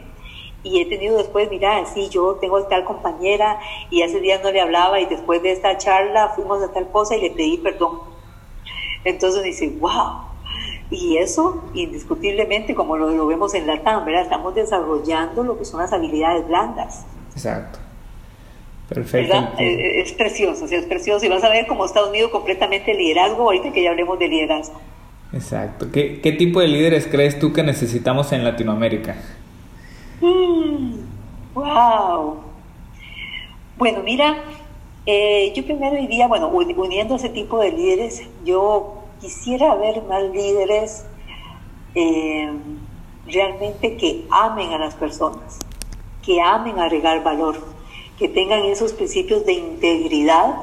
B: Y he tenido después, mira, sí, yo tengo tal compañera y hace días no le hablaba y después de esta charla fuimos a tal cosa y le pedí perdón entonces dice, wow. Y eso, indiscutiblemente, como lo, vemos en la TAM, ¿verdad? Estamos desarrollando lo que son las habilidades blandas.
A: Exacto. Perfecto.
B: Eh, eh, es, precioso, es precioso. Y vas a ver cómo está unido completamente el liderazgo, ahorita que ya hablemos de liderazgo.
A: Exacto. ¿Qué, qué tipo de líderes crees tú que necesitamos en Latinoamérica?
B: wow. Mm, bueno, mira, Eh, yo primero diría, bueno, uniendo ese tipo de líderes, yo quisiera ver más líderes eh, realmente que amen a las personas, que amen agregar valor, que tengan esos principios de integridad,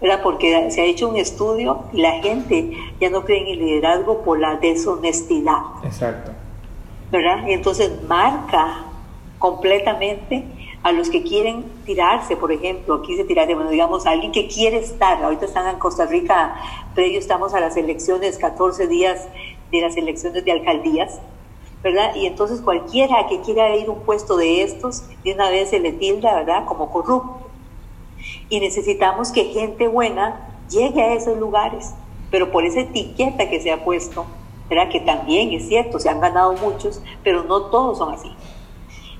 B: ¿verdad? Porque se ha hecho un estudio y la gente ya no cree en el liderazgo por la deshonestidad.
A: Exacto.
B: ¿Verdad? Y entonces marca completamente a los que quieren tirarse, por ejemplo, aquí se tirarse, bueno, digamos, a alguien que quiere estar, ahorita están en Costa Rica, ellos estamos a las elecciones, 14 días de las elecciones de alcaldías, ¿verdad? Y entonces cualquiera que quiera ir a un puesto de estos, de una vez se le tilda, ¿verdad? Como corrupto. Y necesitamos que gente buena llegue a esos lugares, pero por esa etiqueta que se ha puesto, ¿verdad? Que también es cierto, se han ganado muchos, pero no todos son así.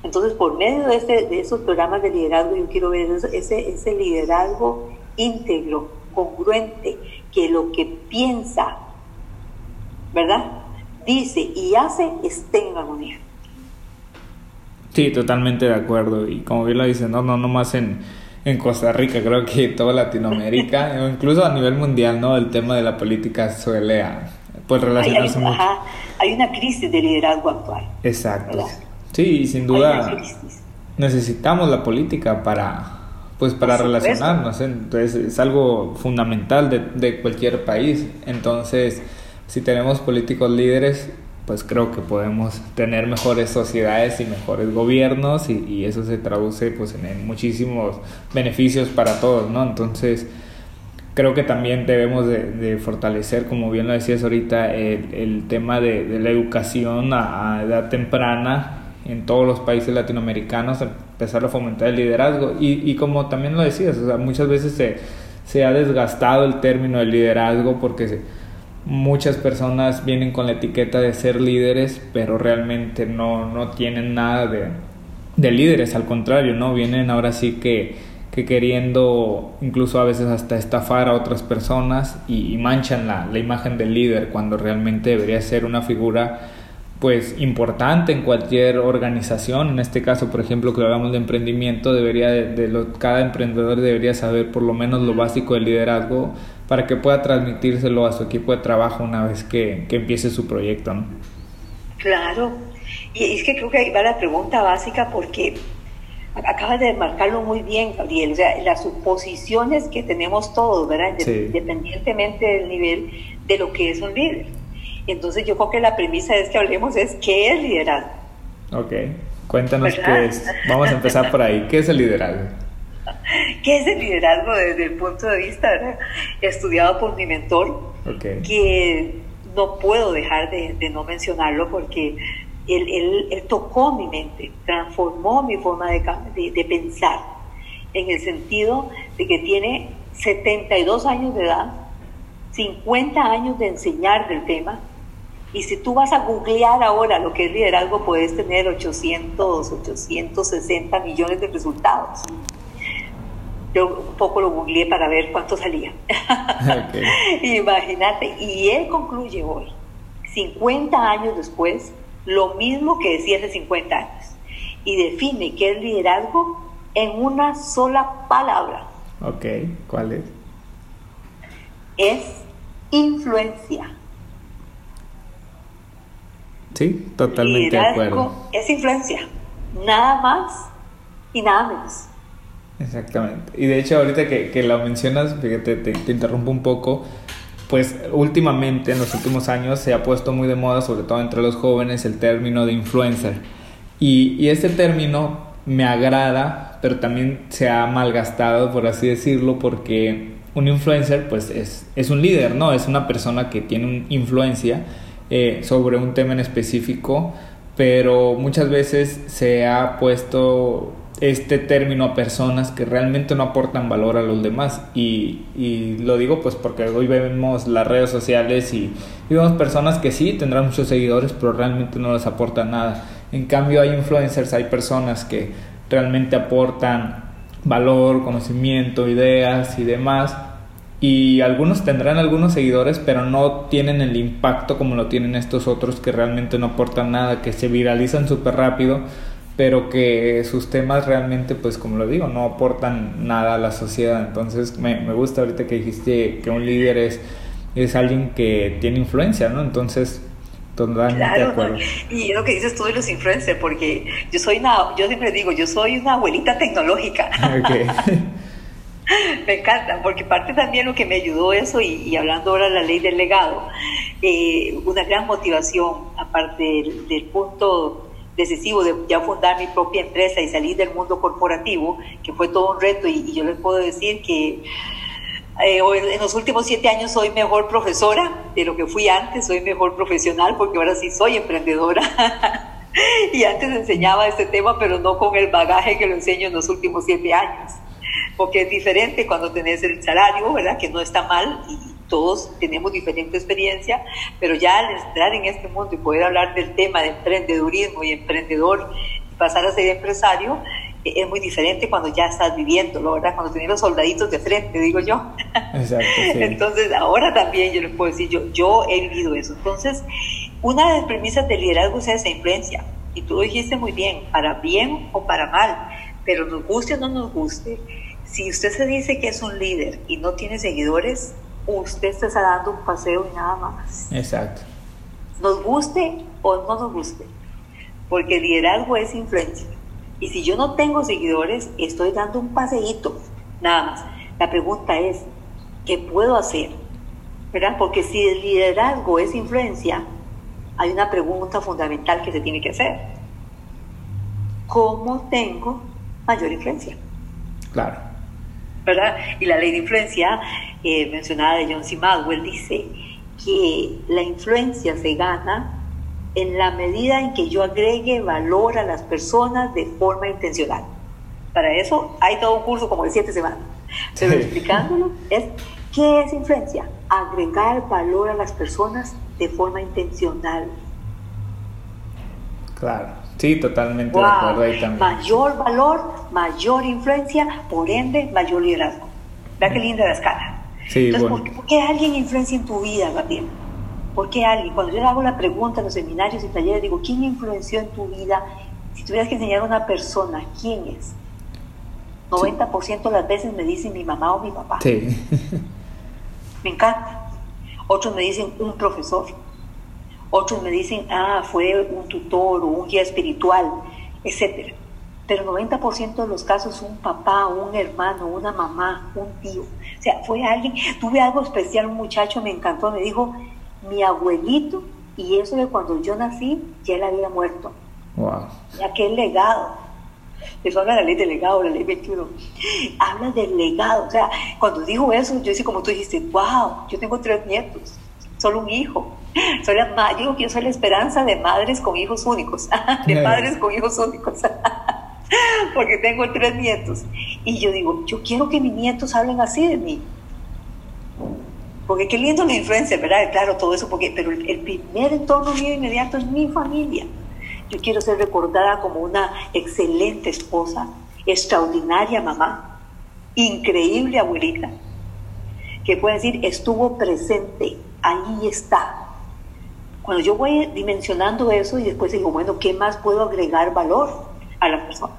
B: Entonces, por medio de, este, de esos programas de liderazgo, yo quiero ver ese, ese liderazgo íntegro, congruente, que lo que piensa, ¿verdad? Dice y hace estén en armonía.
A: Sí, totalmente de acuerdo. Y como bien lo dice, no, no, no más en, en Costa Rica, creo que toda Latinoamérica, [laughs] o incluso a nivel mundial, ¿no? El tema de la política suele ah, pues relacionarse
B: hay, mucho. hay una crisis de liderazgo actual.
A: Exacto. Sí, sin duda necesitamos la política para pues para relacionarnos, ¿eh? entonces es algo fundamental de, de, cualquier país, entonces si tenemos políticos líderes, pues creo que podemos tener mejores sociedades y mejores gobiernos y, y eso se traduce pues en, muchísimos beneficios para todos, ¿no? Entonces creo que también debemos de, fortalecer, como bien lo decías ahorita, el, el tema de, de, la educación a, a edad temprana en todos los países latinoamericanos, empezar a fomentar el liderazgo. Y, y como también lo decías, muchas veces se, se, ha desgastado el término de liderazgo porque muchas personas vienen con la etiqueta de ser líderes, pero realmente no, no tienen nada de, de líderes, al contrario, ¿no? Vienen ahora sí que, que queriendo incluso a veces hasta estafar a otras personas y manchan la, la imagen del líder cuando realmente debería ser una figura pues importante en cualquier organización, en este caso por ejemplo que hablamos de emprendimiento, debería de, lo, cada emprendedor debería saber por lo menos lo básico del liderazgo para que pueda transmitírselo a su equipo de trabajo una vez que, empiece su proyecto. ¿no?
B: Claro, y es que creo que ahí va la pregunta básica porque acabas de marcarlo muy bien, Gabriel, o sea, las suposiciones que tenemos todos, ¿verdad? Independientemente del nivel de lo que es un líder. Entonces yo creo que la premisa es que hablemos es qué es liderazgo.
A: Ok, cuéntanos qué es. Vamos a empezar por ahí. ¿Qué es el liderazgo? [laughs]
B: ¿Qué es el liderazgo desde el punto de vista estudiado por mi mentor? Que no puedo dejar de, no mencionarlo porque él, él, tocó mi mente, transformó mi forma de, de, de pensar en el sentido de que tiene 72 años de edad, 50 años de enseñar del tema y si tú vas a googlear ahora lo que es liderazgo, puedes tener 800, 860 millones de resultados. Yo un poco lo googleé para ver cuánto salía. [laughs] Imagínate. Y él concluye hoy, 50 años después, lo mismo que decía hace 50 años. Y define qué es liderazgo en una sola palabra.
A: Ok, ¿cuál es?
B: Es influencia.
A: Sí, totalmente de acuerdo.
B: Es influencia, nada más y nada menos.
A: Exactamente. Y de hecho, ahorita que, que lo mencionas, fíjate, te, te, interrumpo un poco. Pues últimamente, en los últimos años, se ha puesto muy de moda, sobre todo entre los jóvenes, el término de influencer. Y, y este término me agrada, pero también se ha malgastado, por así decirlo, porque un influencer, pues es, es un líder, ¿no? Es una persona que tiene influencia eh, sobre un tema en específico, pero muchas veces se ha puesto este término a personas que realmente no aportan valor a los demás. Y, y lo digo pues porque hoy vemos las redes sociales y, y, vemos personas que sí tendrán muchos seguidores pero realmente no les aportan nada. En cambio hay influencers hay personas que realmente aportan valor conocimiento ideas y demás y algunos tendrán algunos seguidores, pero no tienen el impacto como lo tienen estos otros que realmente no aportan nada, que se viralizan súper rápido, pero que sus temas realmente, pues como lo digo, no aportan nada a la sociedad. Entonces me, me gusta ahorita que dijiste que un líder es, es alguien que tiene influencia, ¿no? Entonces, totalmente claro, de acuerdo.
B: Y lo que dices tú de los influencers, porque yo soy una, yo siempre digo, yo soy una abuelita tecnológica. [laughs] [laughs] [laughs] me encanta, porque parte también lo que me ayudó eso, y, hablando ahora de la ley del legado, eh, una gran motivación, aparte del, punto decisivo de ya fundar mi propia empresa y salir del mundo corporativo, que fue todo un reto y, yo les puedo decir que eh, en los últimos siete años soy mejor profesora de lo que fui antes, soy mejor profesional porque ahora sí soy emprendedora. [laughs] y antes enseñaba este tema, pero no con el bagaje que lo enseño en los últimos siete años. Porque es diferente cuando tenés el salario, ¿verdad? Que no está mal y, todos tenemos diferente experiencia, pero ya al entrar en este mundo y poder hablar del tema de emprendedurismo y emprendedor y pasar a ser empresario, eh, es muy diferente cuando ya estás viviendo, ¿verdad? Cuando tienes los soldaditos de frente, digo yo. Exacto, [laughs] Entonces, ahora también yo les puedo decir, yo, yo he vivido eso. Entonces, una de las premisas del liderazgo es esa influencia. Y tú lo dijiste muy bien, para bien o para mal, pero nos guste o no nos guste, si usted se dice que es un líder y no tiene seguidores, usted está dando un paseo y nada más.
A: Exacto.
B: Nos guste o no nos guste, porque liderazgo es influencia. Y si yo no tengo seguidores, estoy dando un paseíto, nada más. La pregunta es, ¿qué puedo hacer? ¿Verdad? Porque si el liderazgo es influencia, hay una pregunta fundamental que se tiene que hacer. ¿Cómo tengo mayor influencia?
A: Claro.
B: ¿Verdad? Y la ley de influencia eh, mencionada de John C. Maxwell dice que la influencia se gana en la medida en que yo agregue valor a las personas de forma intencional. Para eso hay todo un curso como de siete semanas. Pero explicándolo es, ¿qué es influencia? Agregar valor a las personas de forma intencional.
A: Claro. Sí, totalmente de acuerdo ahí también.
B: Mayor valor, mayor influencia, por ende, mayor liderazgo. Vea qué linda la escala. Sí, Entonces, bueno. ¿por, qué alguien influencia en tu vida, Gabriel? ¿Por qué alguien? Cuando yo le hago la pregunta en los seminarios y talleres, digo, ¿quién influenció en tu vida? Si tuvieras que enseñar a una persona, ¿quién es? 90% de las veces me dicen mi mamá o mi papá. Sí. me encanta. Otros me dicen un profesor otros me dicen, ah, fue un tutor o un guía espiritual, etc. Pero 90% de los casos un papá, un hermano, una mamá, un tío. O sea, fue alguien, tuve algo especial, un muchacho me encantó, me dijo, mi abuelito, y eso de cuando yo nací, ya él había muerto. Wow. Aquel legado. Eso habla de la ley del legado, la ley 21. Habla del legado. O sea, cuando dijo eso, yo hice como tú dijiste, wow, yo tengo tres nietos, solo un hijo. [laughs] Soy la, yo soy la esperanza de madres con hijos únicos, [laughs] de padres con hijos únicos, [laughs] porque tengo tres nietos. Y yo digo, yo quiero que mis nietos hablen así de mí. Porque qué lindo la influencia, ¿verdad? Claro, todo eso, porque, pero el, el primer entorno mío inmediato es mi familia. Yo quiero ser recordada como una excelente esposa, extraordinaria mamá, increíble abuelita, que puede decir, estuvo presente, ahí está, cuando yo voy dimensionando eso y después digo, bueno, ¿qué más puedo agregar valor a la persona?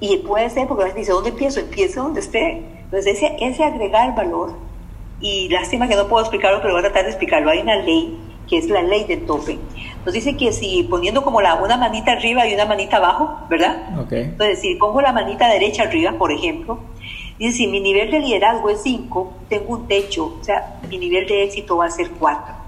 B: Y puede ser, porque a veces dice, ¿dónde empiezo? Empiezo donde esté. Entonces, ese, ese agregar valor, y lástima que no puedo explicarlo, pero voy a tratar de explicarlo. Hay una ley, que es la ley del tope. Nos dice que si poniendo como la, una manita arriba y una manita abajo, ¿verdad? Okay. Entonces, si pongo la manita derecha arriba, por ejemplo, dice, si mi nivel de liderazgo es 5, tengo un techo, o sea, mi nivel de éxito va a ser 4.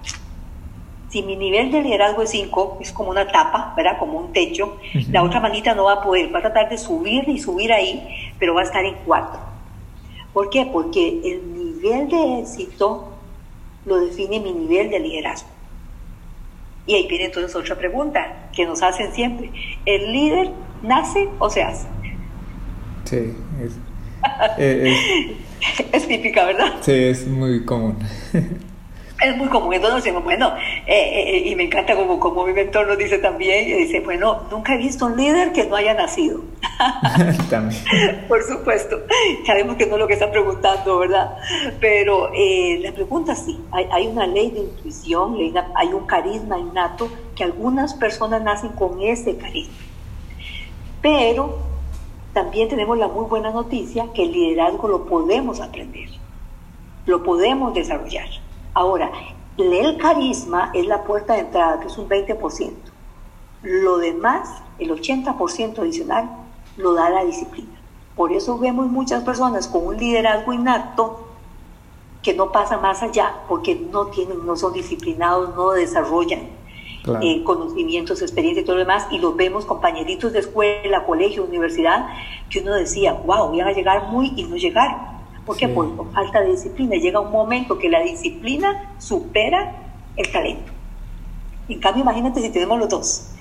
B: Si mi nivel de liderazgo es 5, es como una tapa, ¿verdad? Como un techo, la otra manita no va a poder, va a tratar de subir y subir ahí, pero va a estar en 4. ¿Por qué? Porque el nivel de éxito lo define mi nivel de liderazgo. Y ahí viene entonces otra pregunta que nos hacen siempre. ¿El líder nace o se hace?
A: Sí, es,
B: es, [laughs] es típica, ¿verdad?
A: Sí, es muy común. [laughs]
B: es muy común. Entonces bueno, eh, eh, y me encanta como, como mi mentor nos dice también, y dice, bueno, nunca he visto un líder que no haya nacido. [laughs] también. [laughs] Por supuesto, sabemos que no es lo que están preguntando, ¿verdad? Pero eh, la pregunta sí, hay, hay, una ley de intuición, hay un carisma innato que algunas personas nacen con ese carisma. Pero también tenemos la muy buena noticia que el liderazgo lo podemos aprender, lo podemos desarrollar. Ahora, el carisma es la puerta de entrada, que es un 20%. Lo demás, el 80% adicional, lo da la disciplina. Por eso vemos muchas personas con un liderazgo innato que no pasa más allá, porque no tienen, no son disciplinados, no desarrollan eh, conocimientos, experiencia y todo lo demás, y los vemos compañeritos de escuela, colegio, universidad, que uno decía, wow, voy a llegar muy y no llegaron. ¿Por qué? Por falta de disciplina. Llega un momento que la disciplina supera el talento. En cambio, imagínate si tenemos los dos.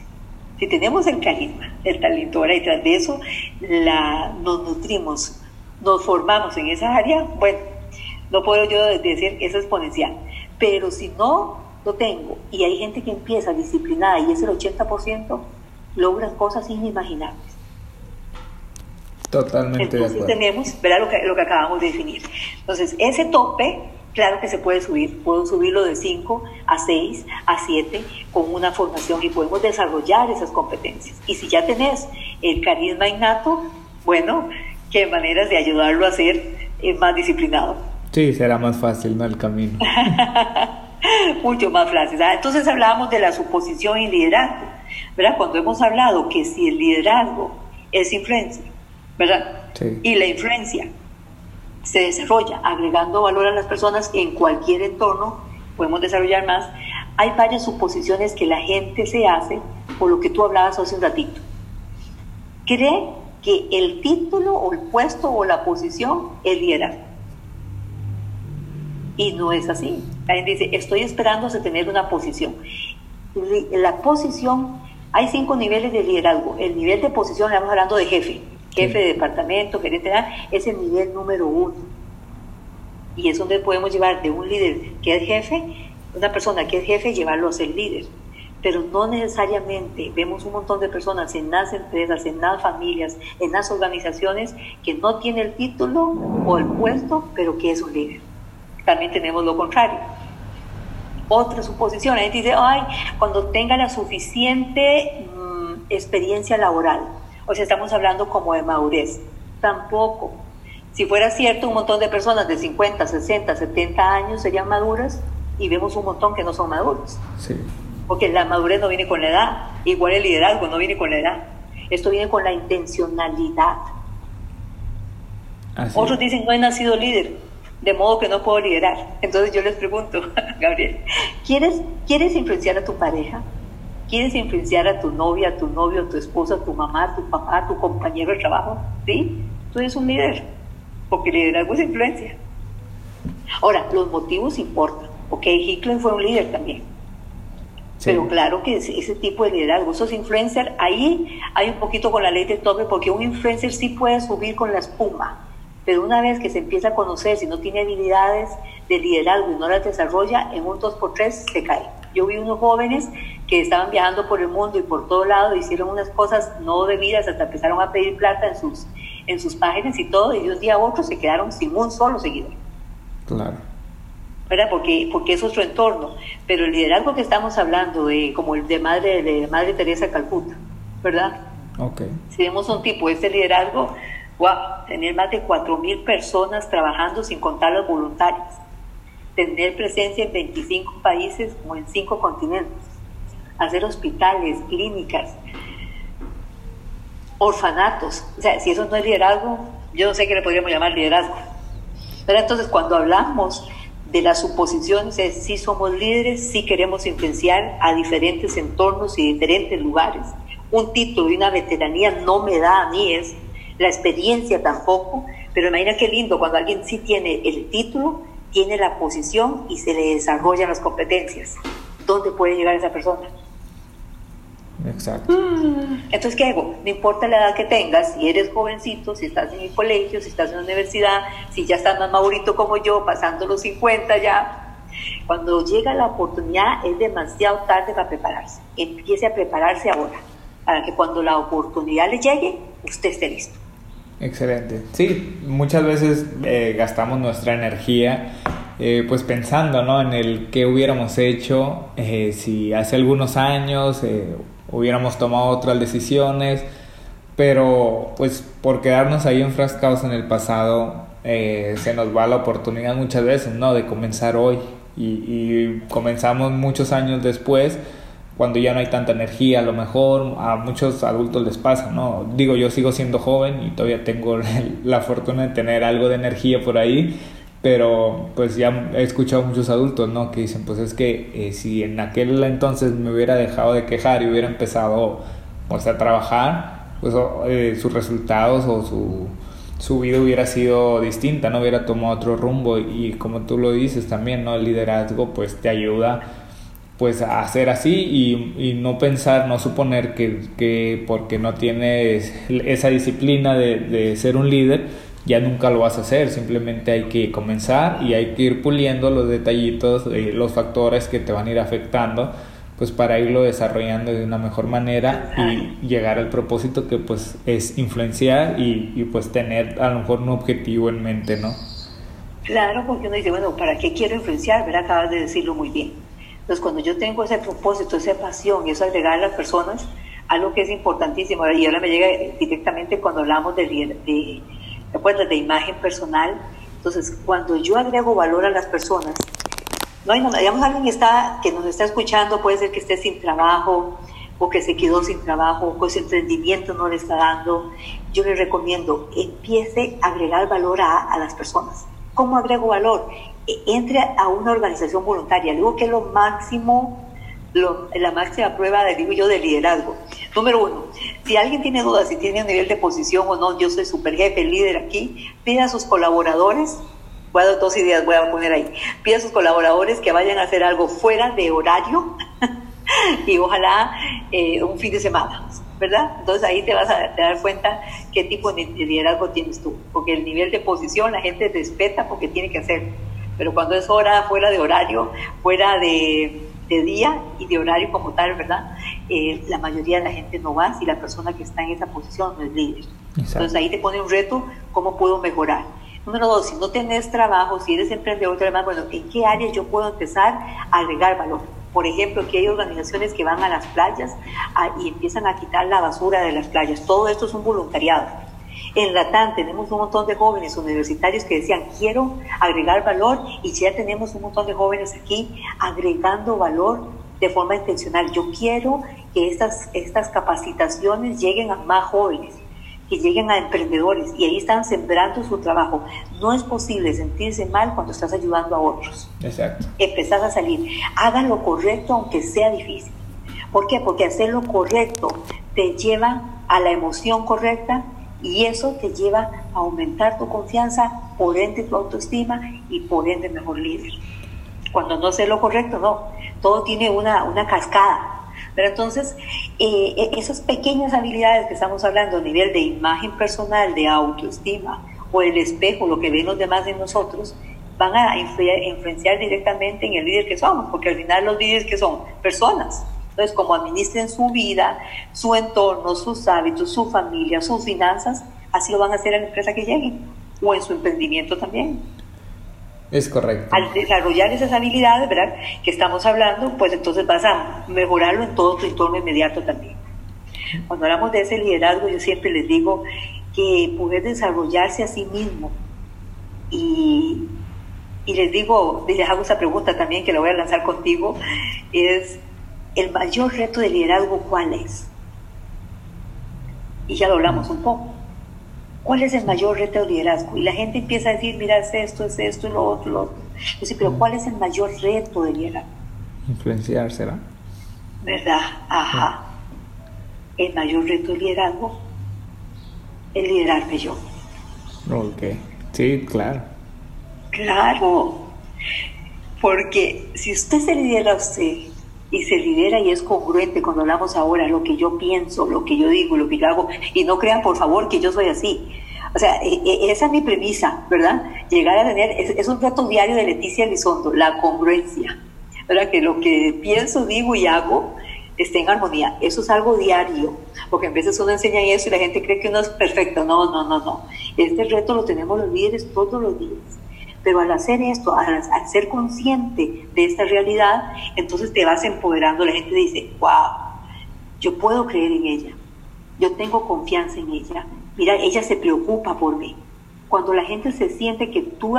B: Si tenemos el carisma, el talento, ahora y tras de eso la, nos nutrimos, nos formamos en esa área, bueno, no puedo yo decir que es exponencial. Pero si no lo tengo y hay gente que empieza disciplinada y es el 80%, logran cosas inimaginables.
A: Totalmente
B: Entonces de tenemos, verá lo que, lo que acabamos de definir. Entonces, ese tope, claro que se puede subir. Puedo subirlo de 5 a 6, a 7, con una formación y podemos desarrollar esas competencias. Y si ya tenés el carisma innato, bueno, qué maneras de ayudarlo a ser eh, más disciplinado.
A: Sí, será más fácil, ¿no? El camino. [laughs]
B: Mucho más fácil. Ah, entonces hablábamos de la suposición y liderazgo. ¿verdad? Cuando hemos hablado que si el liderazgo es influencia, ¿verdad? Y la influencia se desarrolla agregando valor a las personas en cualquier entorno, podemos desarrollar más. Hay varias suposiciones que la gente se hace por lo que tú hablabas hace un ratito. Cree que el título o el puesto o la posición es liderazgo. Y no es así. Alguien dice, estoy esperando a tener una posición. La posición, hay cinco niveles de liderazgo. El nivel de posición, estamos hablando de jefe jefe de departamento, gerente, es el nivel número uno. Y es donde podemos llevar de un líder que es jefe, una persona que es jefe, llevarlo a ser líder. Pero no necesariamente vemos un montón de personas en las empresas, en las familias, en las organizaciones que no tiene el título o el puesto, pero que es un líder. También tenemos lo contrario. Otra suposición, la gente dice, ay, cuando tenga la suficiente mm, experiencia laboral, o si estamos hablando como de madurez. Tampoco. Si fuera cierto, un montón de personas de 50, 60, 70 años serían maduras y vemos un montón que no son maduros. Sí. Porque la madurez no viene con la edad, igual el liderazgo no viene con la edad. Esto viene con la intencionalidad. Otros dicen, no he nacido líder, de modo que no puedo liderar. Entonces yo les pregunto, [laughs] Gabriel, ¿quieres, ¿quieres influenciar a tu pareja? ¿Quieres influenciar a tu novia, a tu novio, a tu esposa, a tu mamá, a tu papá, a tu compañero de trabajo? ¿Sí? Tú eres un líder, porque liderazgo es influencia. Ahora, los motivos importan. Ok, Hitler fue un líder también. Pero claro que ese, tipo de liderazgo, esos influencers, ahí hay un poquito con la ley de tope, porque un influencer sí puede subir con la espuma, pero una vez que se empieza a conocer, si no tiene habilidades de liderazgo y no las desarrolla, en un 2x3 se cae. Yo vi unos jóvenes que estaban viajando por el mundo y por todo lado, hicieron unas cosas no debidas hasta empezaron a pedir plata en sus, en sus páginas y todo, y de un día a otro se quedaron sin un solo seguidor. Claro. ¿verdad? Porque, porque es otro entorno. Pero el liderazgo que estamos hablando, de, como el de Madre, de Madre Teresa Calcuta, ¿verdad? Okay. Si vemos un tipo, este liderazgo, wow, tener más de 4.000 personas trabajando sin contar los voluntarios tener presencia en 25 países o en 5 continentes, hacer hospitales, clínicas, orfanatos. O sea, si eso no es liderazgo, yo no sé qué le podríamos llamar liderazgo. Pero entonces cuando hablamos de las suposiciones es si somos líderes, si queremos influenciar a diferentes entornos y diferentes lugares. Un título y una veteranía no me da a mí es la experiencia tampoco, pero imagina qué lindo cuando alguien sí tiene el título tiene la posición y se le desarrollan las competencias. ¿Dónde puede llegar esa persona? Exacto. Mm. Entonces, ¿qué hago? No importa la edad que tengas, si eres jovencito, si estás en el colegio, si estás en la universidad, si ya estás más madurito como yo, pasando los 50 ya, Cuando llega la oportunidad es demasiado tarde para prepararse. Empiece a prepararse ahora, para que cuando la oportunidad le llegue, usted esté listo.
A: Excelente. Sí, muchas veces eh, gastamos nuestra energía eh, pues pensando ¿no? en el que hubiéramos hecho eh, si hace algunos años hubiéramos tomado otras decisiones, pero pues por quedarnos ahí enfrascados en el pasado se nos va la oportunidad muchas veces ¿no? de comenzar hoy y, y comenzamos muchos años después cuando ya no hay tanta energía, a lo mejor a muchos adultos les pasa, ¿no? Digo, yo sigo siendo joven y todavía tengo [laughs] la fortuna de tener algo de energía por ahí, pero pues ya he escuchado muchos adultos, ¿no? Que dicen, pues es que eh, si en aquel entonces me hubiera dejado de quejar y hubiera empezado, pues, a trabajar, pues eh, sus resultados o su, su vida hubiera sido distinta, no hubiera tomado otro rumbo y como tú lo dices también, ¿no? El liderazgo pues te ayuda pues hacer así y, no pensar, no suponer que, porque no tienes esa disciplina de, ser un líder, ya nunca lo vas a hacer, simplemente hay que comenzar y hay que ir puliendo los detallitos, eh, los factores que te van a ir afectando, pues para irlo desarrollando de una mejor manera y llegar al propósito que pues es influenciar y, pues tener a lo mejor un objetivo en mente, ¿no?
B: Claro, porque uno dice, bueno, ¿para qué quiero influenciar? Acabas de decirlo muy bien entonces, cuando yo tengo ese propósito, esa pasión y eso agregar a las personas, algo que es importantísimo, y ahora me llega directamente cuando hablamos de, de, de, de imagen personal, entonces, cuando yo agrego valor a las personas, no hay digamos, alguien está, que nos está escuchando, puede ser que esté sin trabajo, o que se quedó sin trabajo, o que ese emprendimiento no le está dando, yo le recomiendo, empiece a agregar valor a, a las personas. ¿Cómo agrego valor? Entre a una organización voluntaria. Digo que es lo máximo, la máxima prueba, digo yo, de liderazgo. Número uno, si alguien tiene dudas si tiene un nivel de posición o no, yo soy super jefe, líder aquí, pida a sus colaboradores, voy a dar dos ideas, voy a poner ahí, pida a sus colaboradores que vayan a hacer algo fuera de horario [laughs] y ojalá eh, un fin de semana. ¿verdad? Entonces ahí te vas a dar cuenta qué tipo de liderazgo tienes tú, porque el nivel de posición la gente respeta porque tiene que hacer pero cuando es hora fuera de horario, fuera de, día y de horario como tal, ¿verdad? Eh, la mayoría de la gente no va si la persona que está en esa posición no es líder. Entonces ahí te pone un reto, ¿cómo puedo mejorar? Número dos, si no tenés trabajo, si eres emprendedor, además, bueno, ¿en qué área yo puedo empezar a agregar valor? Por ejemplo, aquí hay organizaciones que van a las playas ah, y empiezan a quitar la basura de las playas. Todo esto es un voluntariado. En Latam tenemos un montón de jóvenes universitarios que decían, quiero agregar valor y ya tenemos un montón de jóvenes aquí agregando valor de forma intencional. Yo quiero que estas, estas capacitaciones lleguen a más jóvenes, que lleguen a emprendedores y ahí están sembrando su trabajo. No es posible sentirse mal cuando estás ayudando a otros.
A: Exacto.
B: Empezás a salir. Haga lo correcto aunque sea difícil. ¿Por qué? Porque hacer lo correcto te lleva a la emoción correcta, y eso te lleva a aumentar tu confianza, por ende tu autoestima y por ende mejor líder. Cuando no sé lo correcto, no. Todo tiene una, una cascada. Pero entonces, eh, e, esas pequeñas habilidades que estamos hablando a nivel de imagen personal, de autoestima o el espejo, lo que ven los demás en nosotros, van a influenciar directamente en el líder que somos, porque al final los líderes que son personas, entonces, como administren su vida, su entorno, sus hábitos, su familia, sus finanzas, así lo van a hacer en la empresa que lleguen o en su emprendimiento también.
A: Es correcto.
B: Al desarrollar esas habilidades, ¿verdad? Que estamos hablando, pues entonces vas a mejorarlo en todo tu entorno inmediato también. Cuando hablamos de ese liderazgo, yo siempre les digo que poder desarrollarse a sí mismo y, y les digo, les hago esa pregunta también que la voy a lanzar contigo, es el mayor reto de liderazgo, ¿cuál es? Y ya lo hablamos un poco. ¿Cuál es el mayor reto de liderazgo? Y la gente empieza a decir, mira, es esto, es esto, es lo otro, lo otro. Yo sé, pero ¿cuál es el mayor reto de liderazgo?
A: Influenciar, ¿será?
B: ¿Verdad? Ajá. El mayor reto de liderazgo es liderarme yo.
A: Ok. Sí, claro.
B: Claro. Porque si usted se lidera a usted, y se lidera y es congruente cuando hablamos ahora lo que yo pienso, lo que yo digo, lo que yo hago. Y no crean, por favor, que yo soy así. O sea, e, e, esa es mi premisa, ¿verdad? Llegar a tener, es, un reto diario de Leticia Elizondo, la congruencia, ¿verdad? Que lo que pienso, digo y hago esté en armonía. Eso es algo diario, porque a veces uno enseña eso y la gente cree que uno es perfecto. No, no, no, no. Este reto lo tenemos los líderes todos los días. Pero al hacer esto, al, ser consciente de esta realidad, entonces te vas empoderando. La gente dice, wow, yo puedo creer en ella, yo tengo confianza en ella, mira, ella se preocupa por mí. Cuando la gente se siente que tú,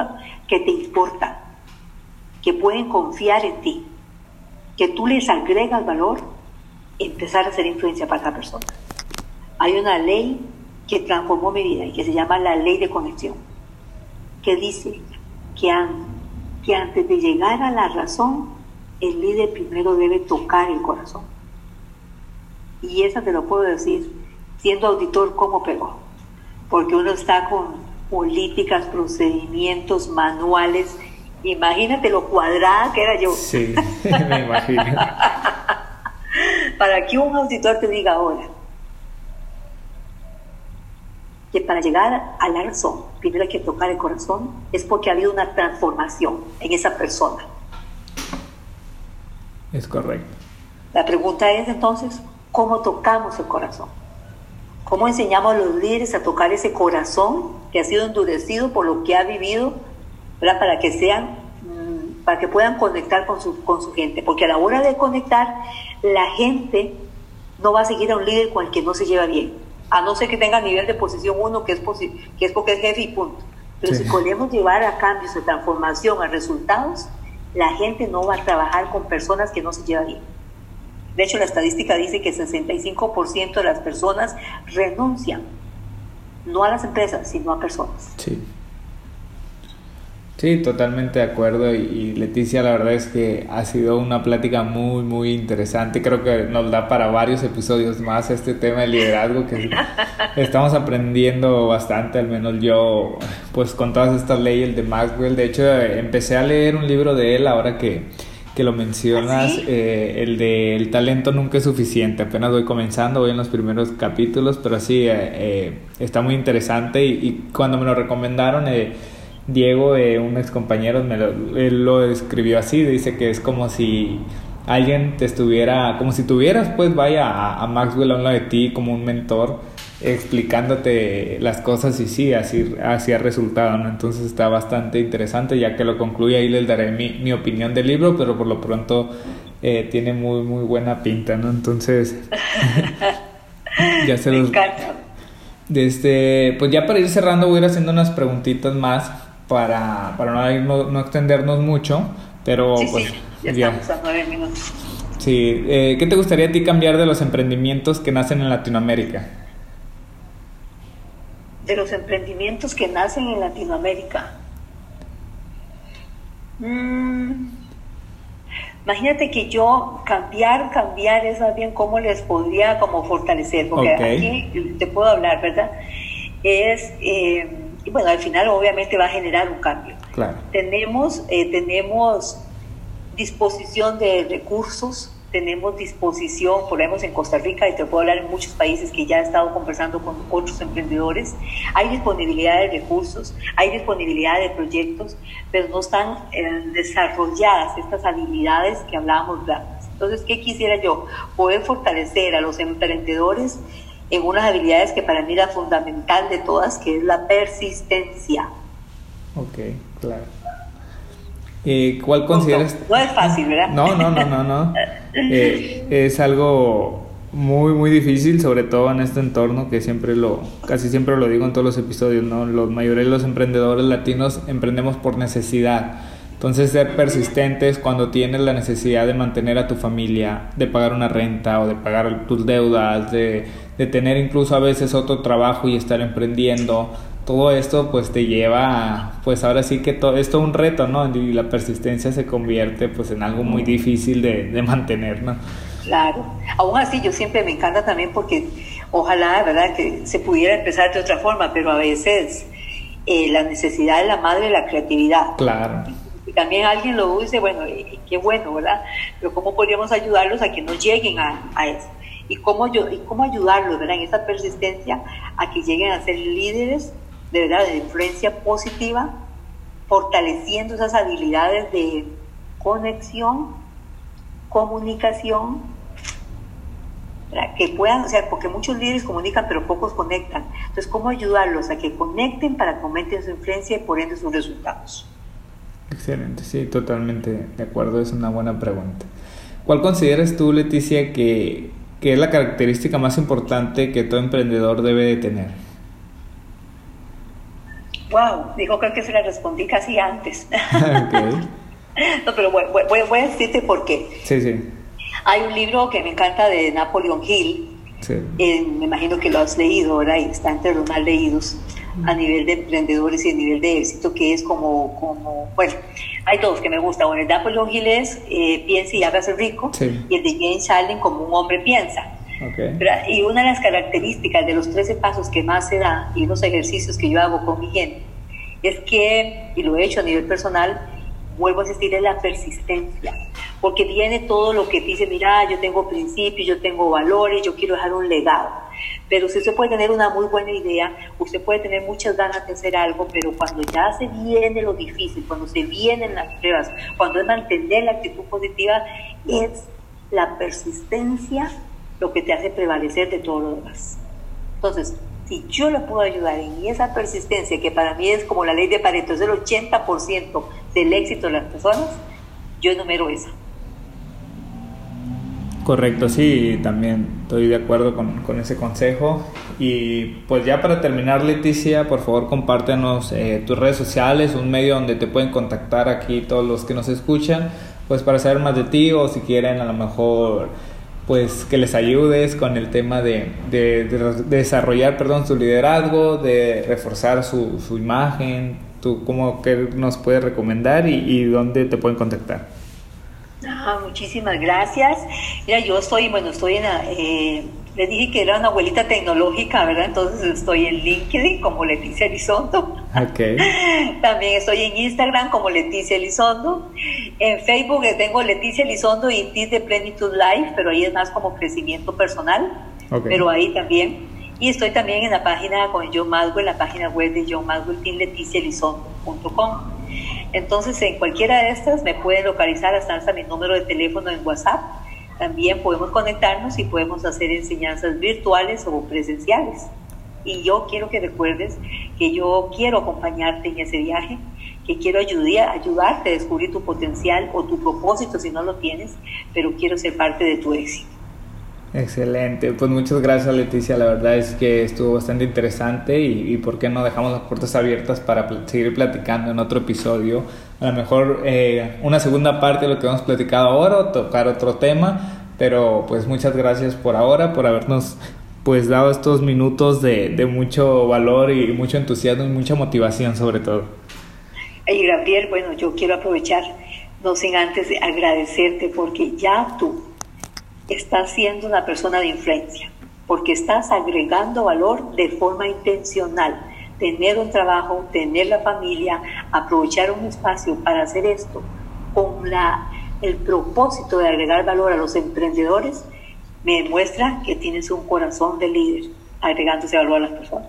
B: que te importa, que pueden confiar en ti, que tú les agregas valor, empezar a hacer influencia para esa persona. Hay una ley que transformó mi vida y que se llama la ley de conexión, que dice que, que antes de llegar a la razón, el líder primero debe tocar el corazón. Y esa te lo puedo decir siendo auditor como pegó, porque uno está con políticas, procedimientos, manuales. Imagínate lo cuadrada que era yo.
A: Sí, [laughs] me imagino. [laughs]
B: para que un auditor te diga ahora que para llegar a la razón, primero hay que tocar el corazón, es porque ha habido una transformación en esa persona.
A: Es correcto.
B: La pregunta es entonces, ¿cómo tocamos el corazón? ¿Cómo enseñamos a los líderes a tocar ese corazón que ha sido endurecido por lo que ha vivido, para que sean, mm, para que puedan conectar con su, con su gente? Porque a la hora de conectar, la gente no va a seguir a un líder con el que no se lleva bien, a no ser que tenga nivel de posición uno, que es, que es porque es jefe y punto. Pero si podemos llevar a cambios de transformación, a resultados, la gente no va a trabajar con personas que no se llevan bien. De hecho, la estadística dice que el 65% de las personas renuncian, no a las empresas, sino a personas.
A: Sí. Sí, totalmente de acuerdo. Y, Leticia, la verdad es que ha sido una plática muy, muy interesante. Creo que nos da para varios episodios más este tema de liderazgo que [laughs] estamos aprendiendo bastante, al menos yo, pues con todas estas leyes de Maxwell. De hecho, empecé a leer un libro de él ahora que, que lo mencionas, ¿Ah, eh, el de El talento nunca es suficiente. Apenas voy comenzando, voy en los primeros capítulos, pero sí, eh, eh, está muy interesante. Y, y, cuando me lo recomendaron, Diego, eh, un ex compañero, me lo, él lo describió así, dice que es como si alguien te estuviera, como si tuvieras pues vaya a, Maxwell a un lado de ti como un mentor explicándote las cosas y sí, así, así ha resultado, ¿no? Entonces está bastante interesante, ya que lo concluye ahí les daré mi, mi opinión del libro, pero por lo pronto eh, tiene muy, muy buena pinta, ¿no? Entonces, [laughs]
B: ya se los...
A: Desde, pues ya para ir cerrando voy a ir haciendo unas preguntitas más para, para no, no, extendernos mucho, pero
B: sí,
A: pues,
B: sí, ya, estamos a nueve minutos.
A: Sí, eh, ¿qué te gustaría a ti cambiar de los emprendimientos que nacen en Latinoamérica?
B: De los emprendimientos que nacen en Latinoamérica. Mm, imagínate que yo cambiar, cambiar es más bien cómo les podría como fortalecer, porque aquí te puedo hablar, ¿verdad? Es... Eh, y bueno, al final obviamente va a generar un cambio. Tenemos, eh, tenemos disposición de recursos, tenemos disposición, por ejemplo en Costa Rica, y te puedo hablar en muchos países que ya he estado conversando con otros emprendedores, hay disponibilidad de recursos, hay disponibilidad de proyectos, pero no están eh, desarrolladas estas habilidades que hablábamos de antes. Entonces, ¿qué quisiera yo? Poder fortalecer a los emprendedores en unas habilidades que para mí era fundamental de todas, que es la persistencia.
A: Ok, claro. Eh, ¿Cuál consideras?
B: No, es fácil, ¿verdad?
A: No, no, no, no, no. [laughs] Eh, es algo muy, muy difícil, sobre todo en este entorno que siempre lo, casi siempre lo digo en todos los episodios, ¿no? Los mayores los emprendedores latinos emprendemos por necesidad entonces ser persistentes cuando tienes la necesidad de mantener a tu familia, de pagar una renta o de pagar tus deudas, de, tener incluso a veces otro trabajo y estar emprendiendo, todo esto pues te lleva, pues ahora sí que todo, es todo un reto, ¿no? Y la persistencia se convierte pues en algo muy difícil de, mantener, ¿no?
B: Claro, aún así yo siempre me encanta también porque ojalá, ¿verdad?, que se pudiera empezar de otra forma, pero a veces eh, la necesidad de la madre es la creatividad.
A: Claro
B: también alguien lo dice, bueno, qué bueno, ¿verdad? Pero ¿cómo podríamos ayudarlos a que no lleguen a, eso? ¿Y cómo, yo, ¿Y cómo ayudarlos, ¿verdad? En esa persistencia a que lleguen a ser líderes de verdad, de influencia positiva, fortaleciendo esas habilidades de conexión, comunicación, que puedan, o sea, porque muchos líderes comunican pero pocos conectan. Entonces, ¿cómo ayudarlos a que conecten para que aumenten su influencia y por ende sus resultados?
A: Excelente, sí, totalmente de acuerdo, es una buena pregunta. ¿Cuál consideras tú, Leticia, que, que es la característica más importante que todo emprendedor debe de tener?
B: Wow, digo, creo que se la respondí casi antes. [laughs] [laughs] no, pero voy, voy, a decirte por qué.
A: Sí, sí.
B: Hay un libro que me encanta de Napoleon Hill. Sí. Eh, me imagino que lo has leído. Y está entre los más leídos a nivel de emprendedores y a nivel de éxito, que es como, como bueno, hay dos que me gustan. Bueno, el de Napoleon Hill es eh, Piensa y hágase rico, y el de James Allen como un hombre piensa. Okay. y una de las características de los 13 pasos que más se da y los ejercicios que yo hago con mi gente es que, y lo he hecho a nivel personal, vuelvo a asistir en la persistencia, porque viene todo lo que dice, mira, yo tengo principios, yo tengo valores, yo quiero dejar un legado. Pero usted puede tener una muy buena idea, usted puede tener muchas ganas de hacer algo, pero cuando ya se viene lo difícil, cuando se vienen las pruebas, cuando es mantener la actitud positiva, es la persistencia lo que te hace prevalecer de todo lo demás. Entonces, si yo le puedo ayudar en esa persistencia, que para mí es como la ley de Pareto, es el 80% del éxito de las personas, yo enumero esa.
A: Correcto, sí, también estoy de acuerdo con, con, ese consejo. Y pues ya para terminar, Leticia, por favor compártenos eh, tus redes sociales, un medio donde te pueden contactar aquí todos los que nos escuchan, pues para saber más de ti o si quieren a lo mejor pues que les ayudes con el tema de, desarrollar perdón, su liderazgo, de reforzar su, su imagen, tú cómo que nos puedes recomendar y, dónde te pueden contactar.
B: Ah, muchísimas gracias. Mira, yo estoy, bueno, estoy en, eh, les dije que era una abuelita tecnológica, ¿verdad? Entonces estoy en LinkedIn como Leticia Elizondo. Okay. [laughs] También estoy en Instagram como Leticia Elizondo. En Facebook tengo Leticia Elizondo y Tis de Plenitud Life, pero ahí es más como crecimiento personal. Pero ahí también. Y estoy también en la página con John Maswell, la página web de John Maswell, leticiaelizondo.com. Entonces, en cualquiera de estas me pueden localizar hasta mi número de teléfono en WhatsApp también podemos conectarnos y podemos hacer enseñanzas virtuales o presenciales. Y yo quiero que recuerdes que yo quiero acompañarte en ese viaje, que quiero ayudar, ayudarte a descubrir tu potencial o tu propósito si no lo tienes, pero quiero ser parte de tu éxito.
A: Excelente, pues muchas gracias Leticia, la verdad es que estuvo bastante interesante y, y por qué no dejamos las puertas abiertas para seguir platicando en otro episodio, a lo mejor eh, una segunda parte de lo que hemos platicado ahora o tocar otro tema, pero pues muchas gracias por ahora, por habernos pues dado estos minutos de, de mucho valor y mucho entusiasmo y mucha motivación sobre todo.
B: Y Gabriel, bueno, yo quiero aprovechar, no sin antes agradecerte porque ya tú estás siendo una persona de influencia, porque estás agregando valor de forma intencional. Tener un trabajo, tener la familia, aprovechar un espacio para hacer esto con la, el propósito de agregar valor a los emprendedores, me demuestra que tienes un corazón de líder, agregándose valor a las personas.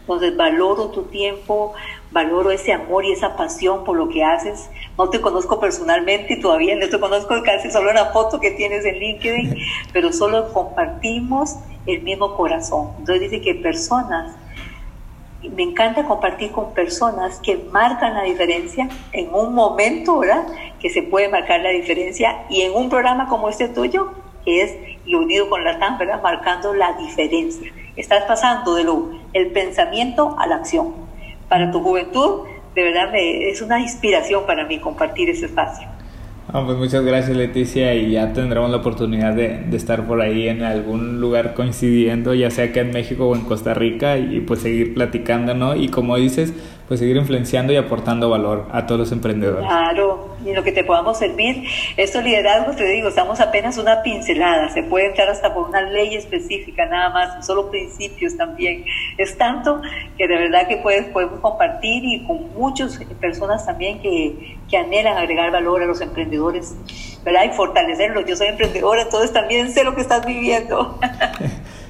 B: Entonces valoro tu tiempo, valoro ese amor y esa pasión por lo que haces. No te conozco personalmente y todavía no te conozco casi solo una foto que tienes en LinkedIn, [laughs] pero solo compartimos el mismo corazón. Entonces dice que personas, me encanta compartir con personas que marcan la diferencia en un momento, ¿verdad? Que se puede marcar la diferencia y en un programa como este tuyo, que es y unido con la TAM, ¿verdad? Marcando la diferencia. Estás pasando de lo, el pensamiento a la acción para tu juventud, de verdad me, es una inspiración para mí compartir ese espacio.
A: Ah, pues muchas gracias Leticia y ya tendremos la oportunidad de, de, estar por ahí en algún lugar coincidiendo, ya sea que en México o en Costa Rica y, y pues seguir platicando, ¿no? Y como dices, pues seguir influenciando y aportando valor a todos los emprendedores.
B: Claro, y lo que te podamos servir. Estos liderazgos, te digo, estamos apenas una pincelada, se puede entrar hasta por una ley específica nada más, solo principios también. Es tanto que de verdad que puedes, podemos compartir y con muchas personas también que, que anhelan agregar valor a los emprendedores, ¿verdad? Y fortalecerlos. Yo soy emprendedora, entonces también sé lo que estás viviendo. [laughs]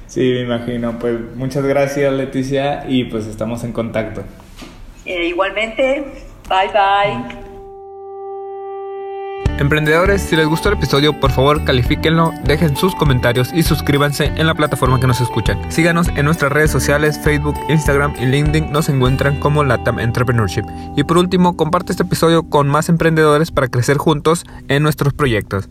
C: Sí, me imagino. Pues muchas gracias Leticia y pues estamos en contacto.
B: Eh, igualmente, bye bye.
A: Emprendedores, si les gustó el episodio, por favor califíquenlo, dejen sus comentarios y suscríbanse en la plataforma que nos escuchan. Síganos en nuestras redes sociales, Facebook, Instagram y LinkedIn, nos encuentran como Latam Entrepreneurship. Y por último, comparte este episodio con más emprendedores para crecer juntos en nuestros proyectos.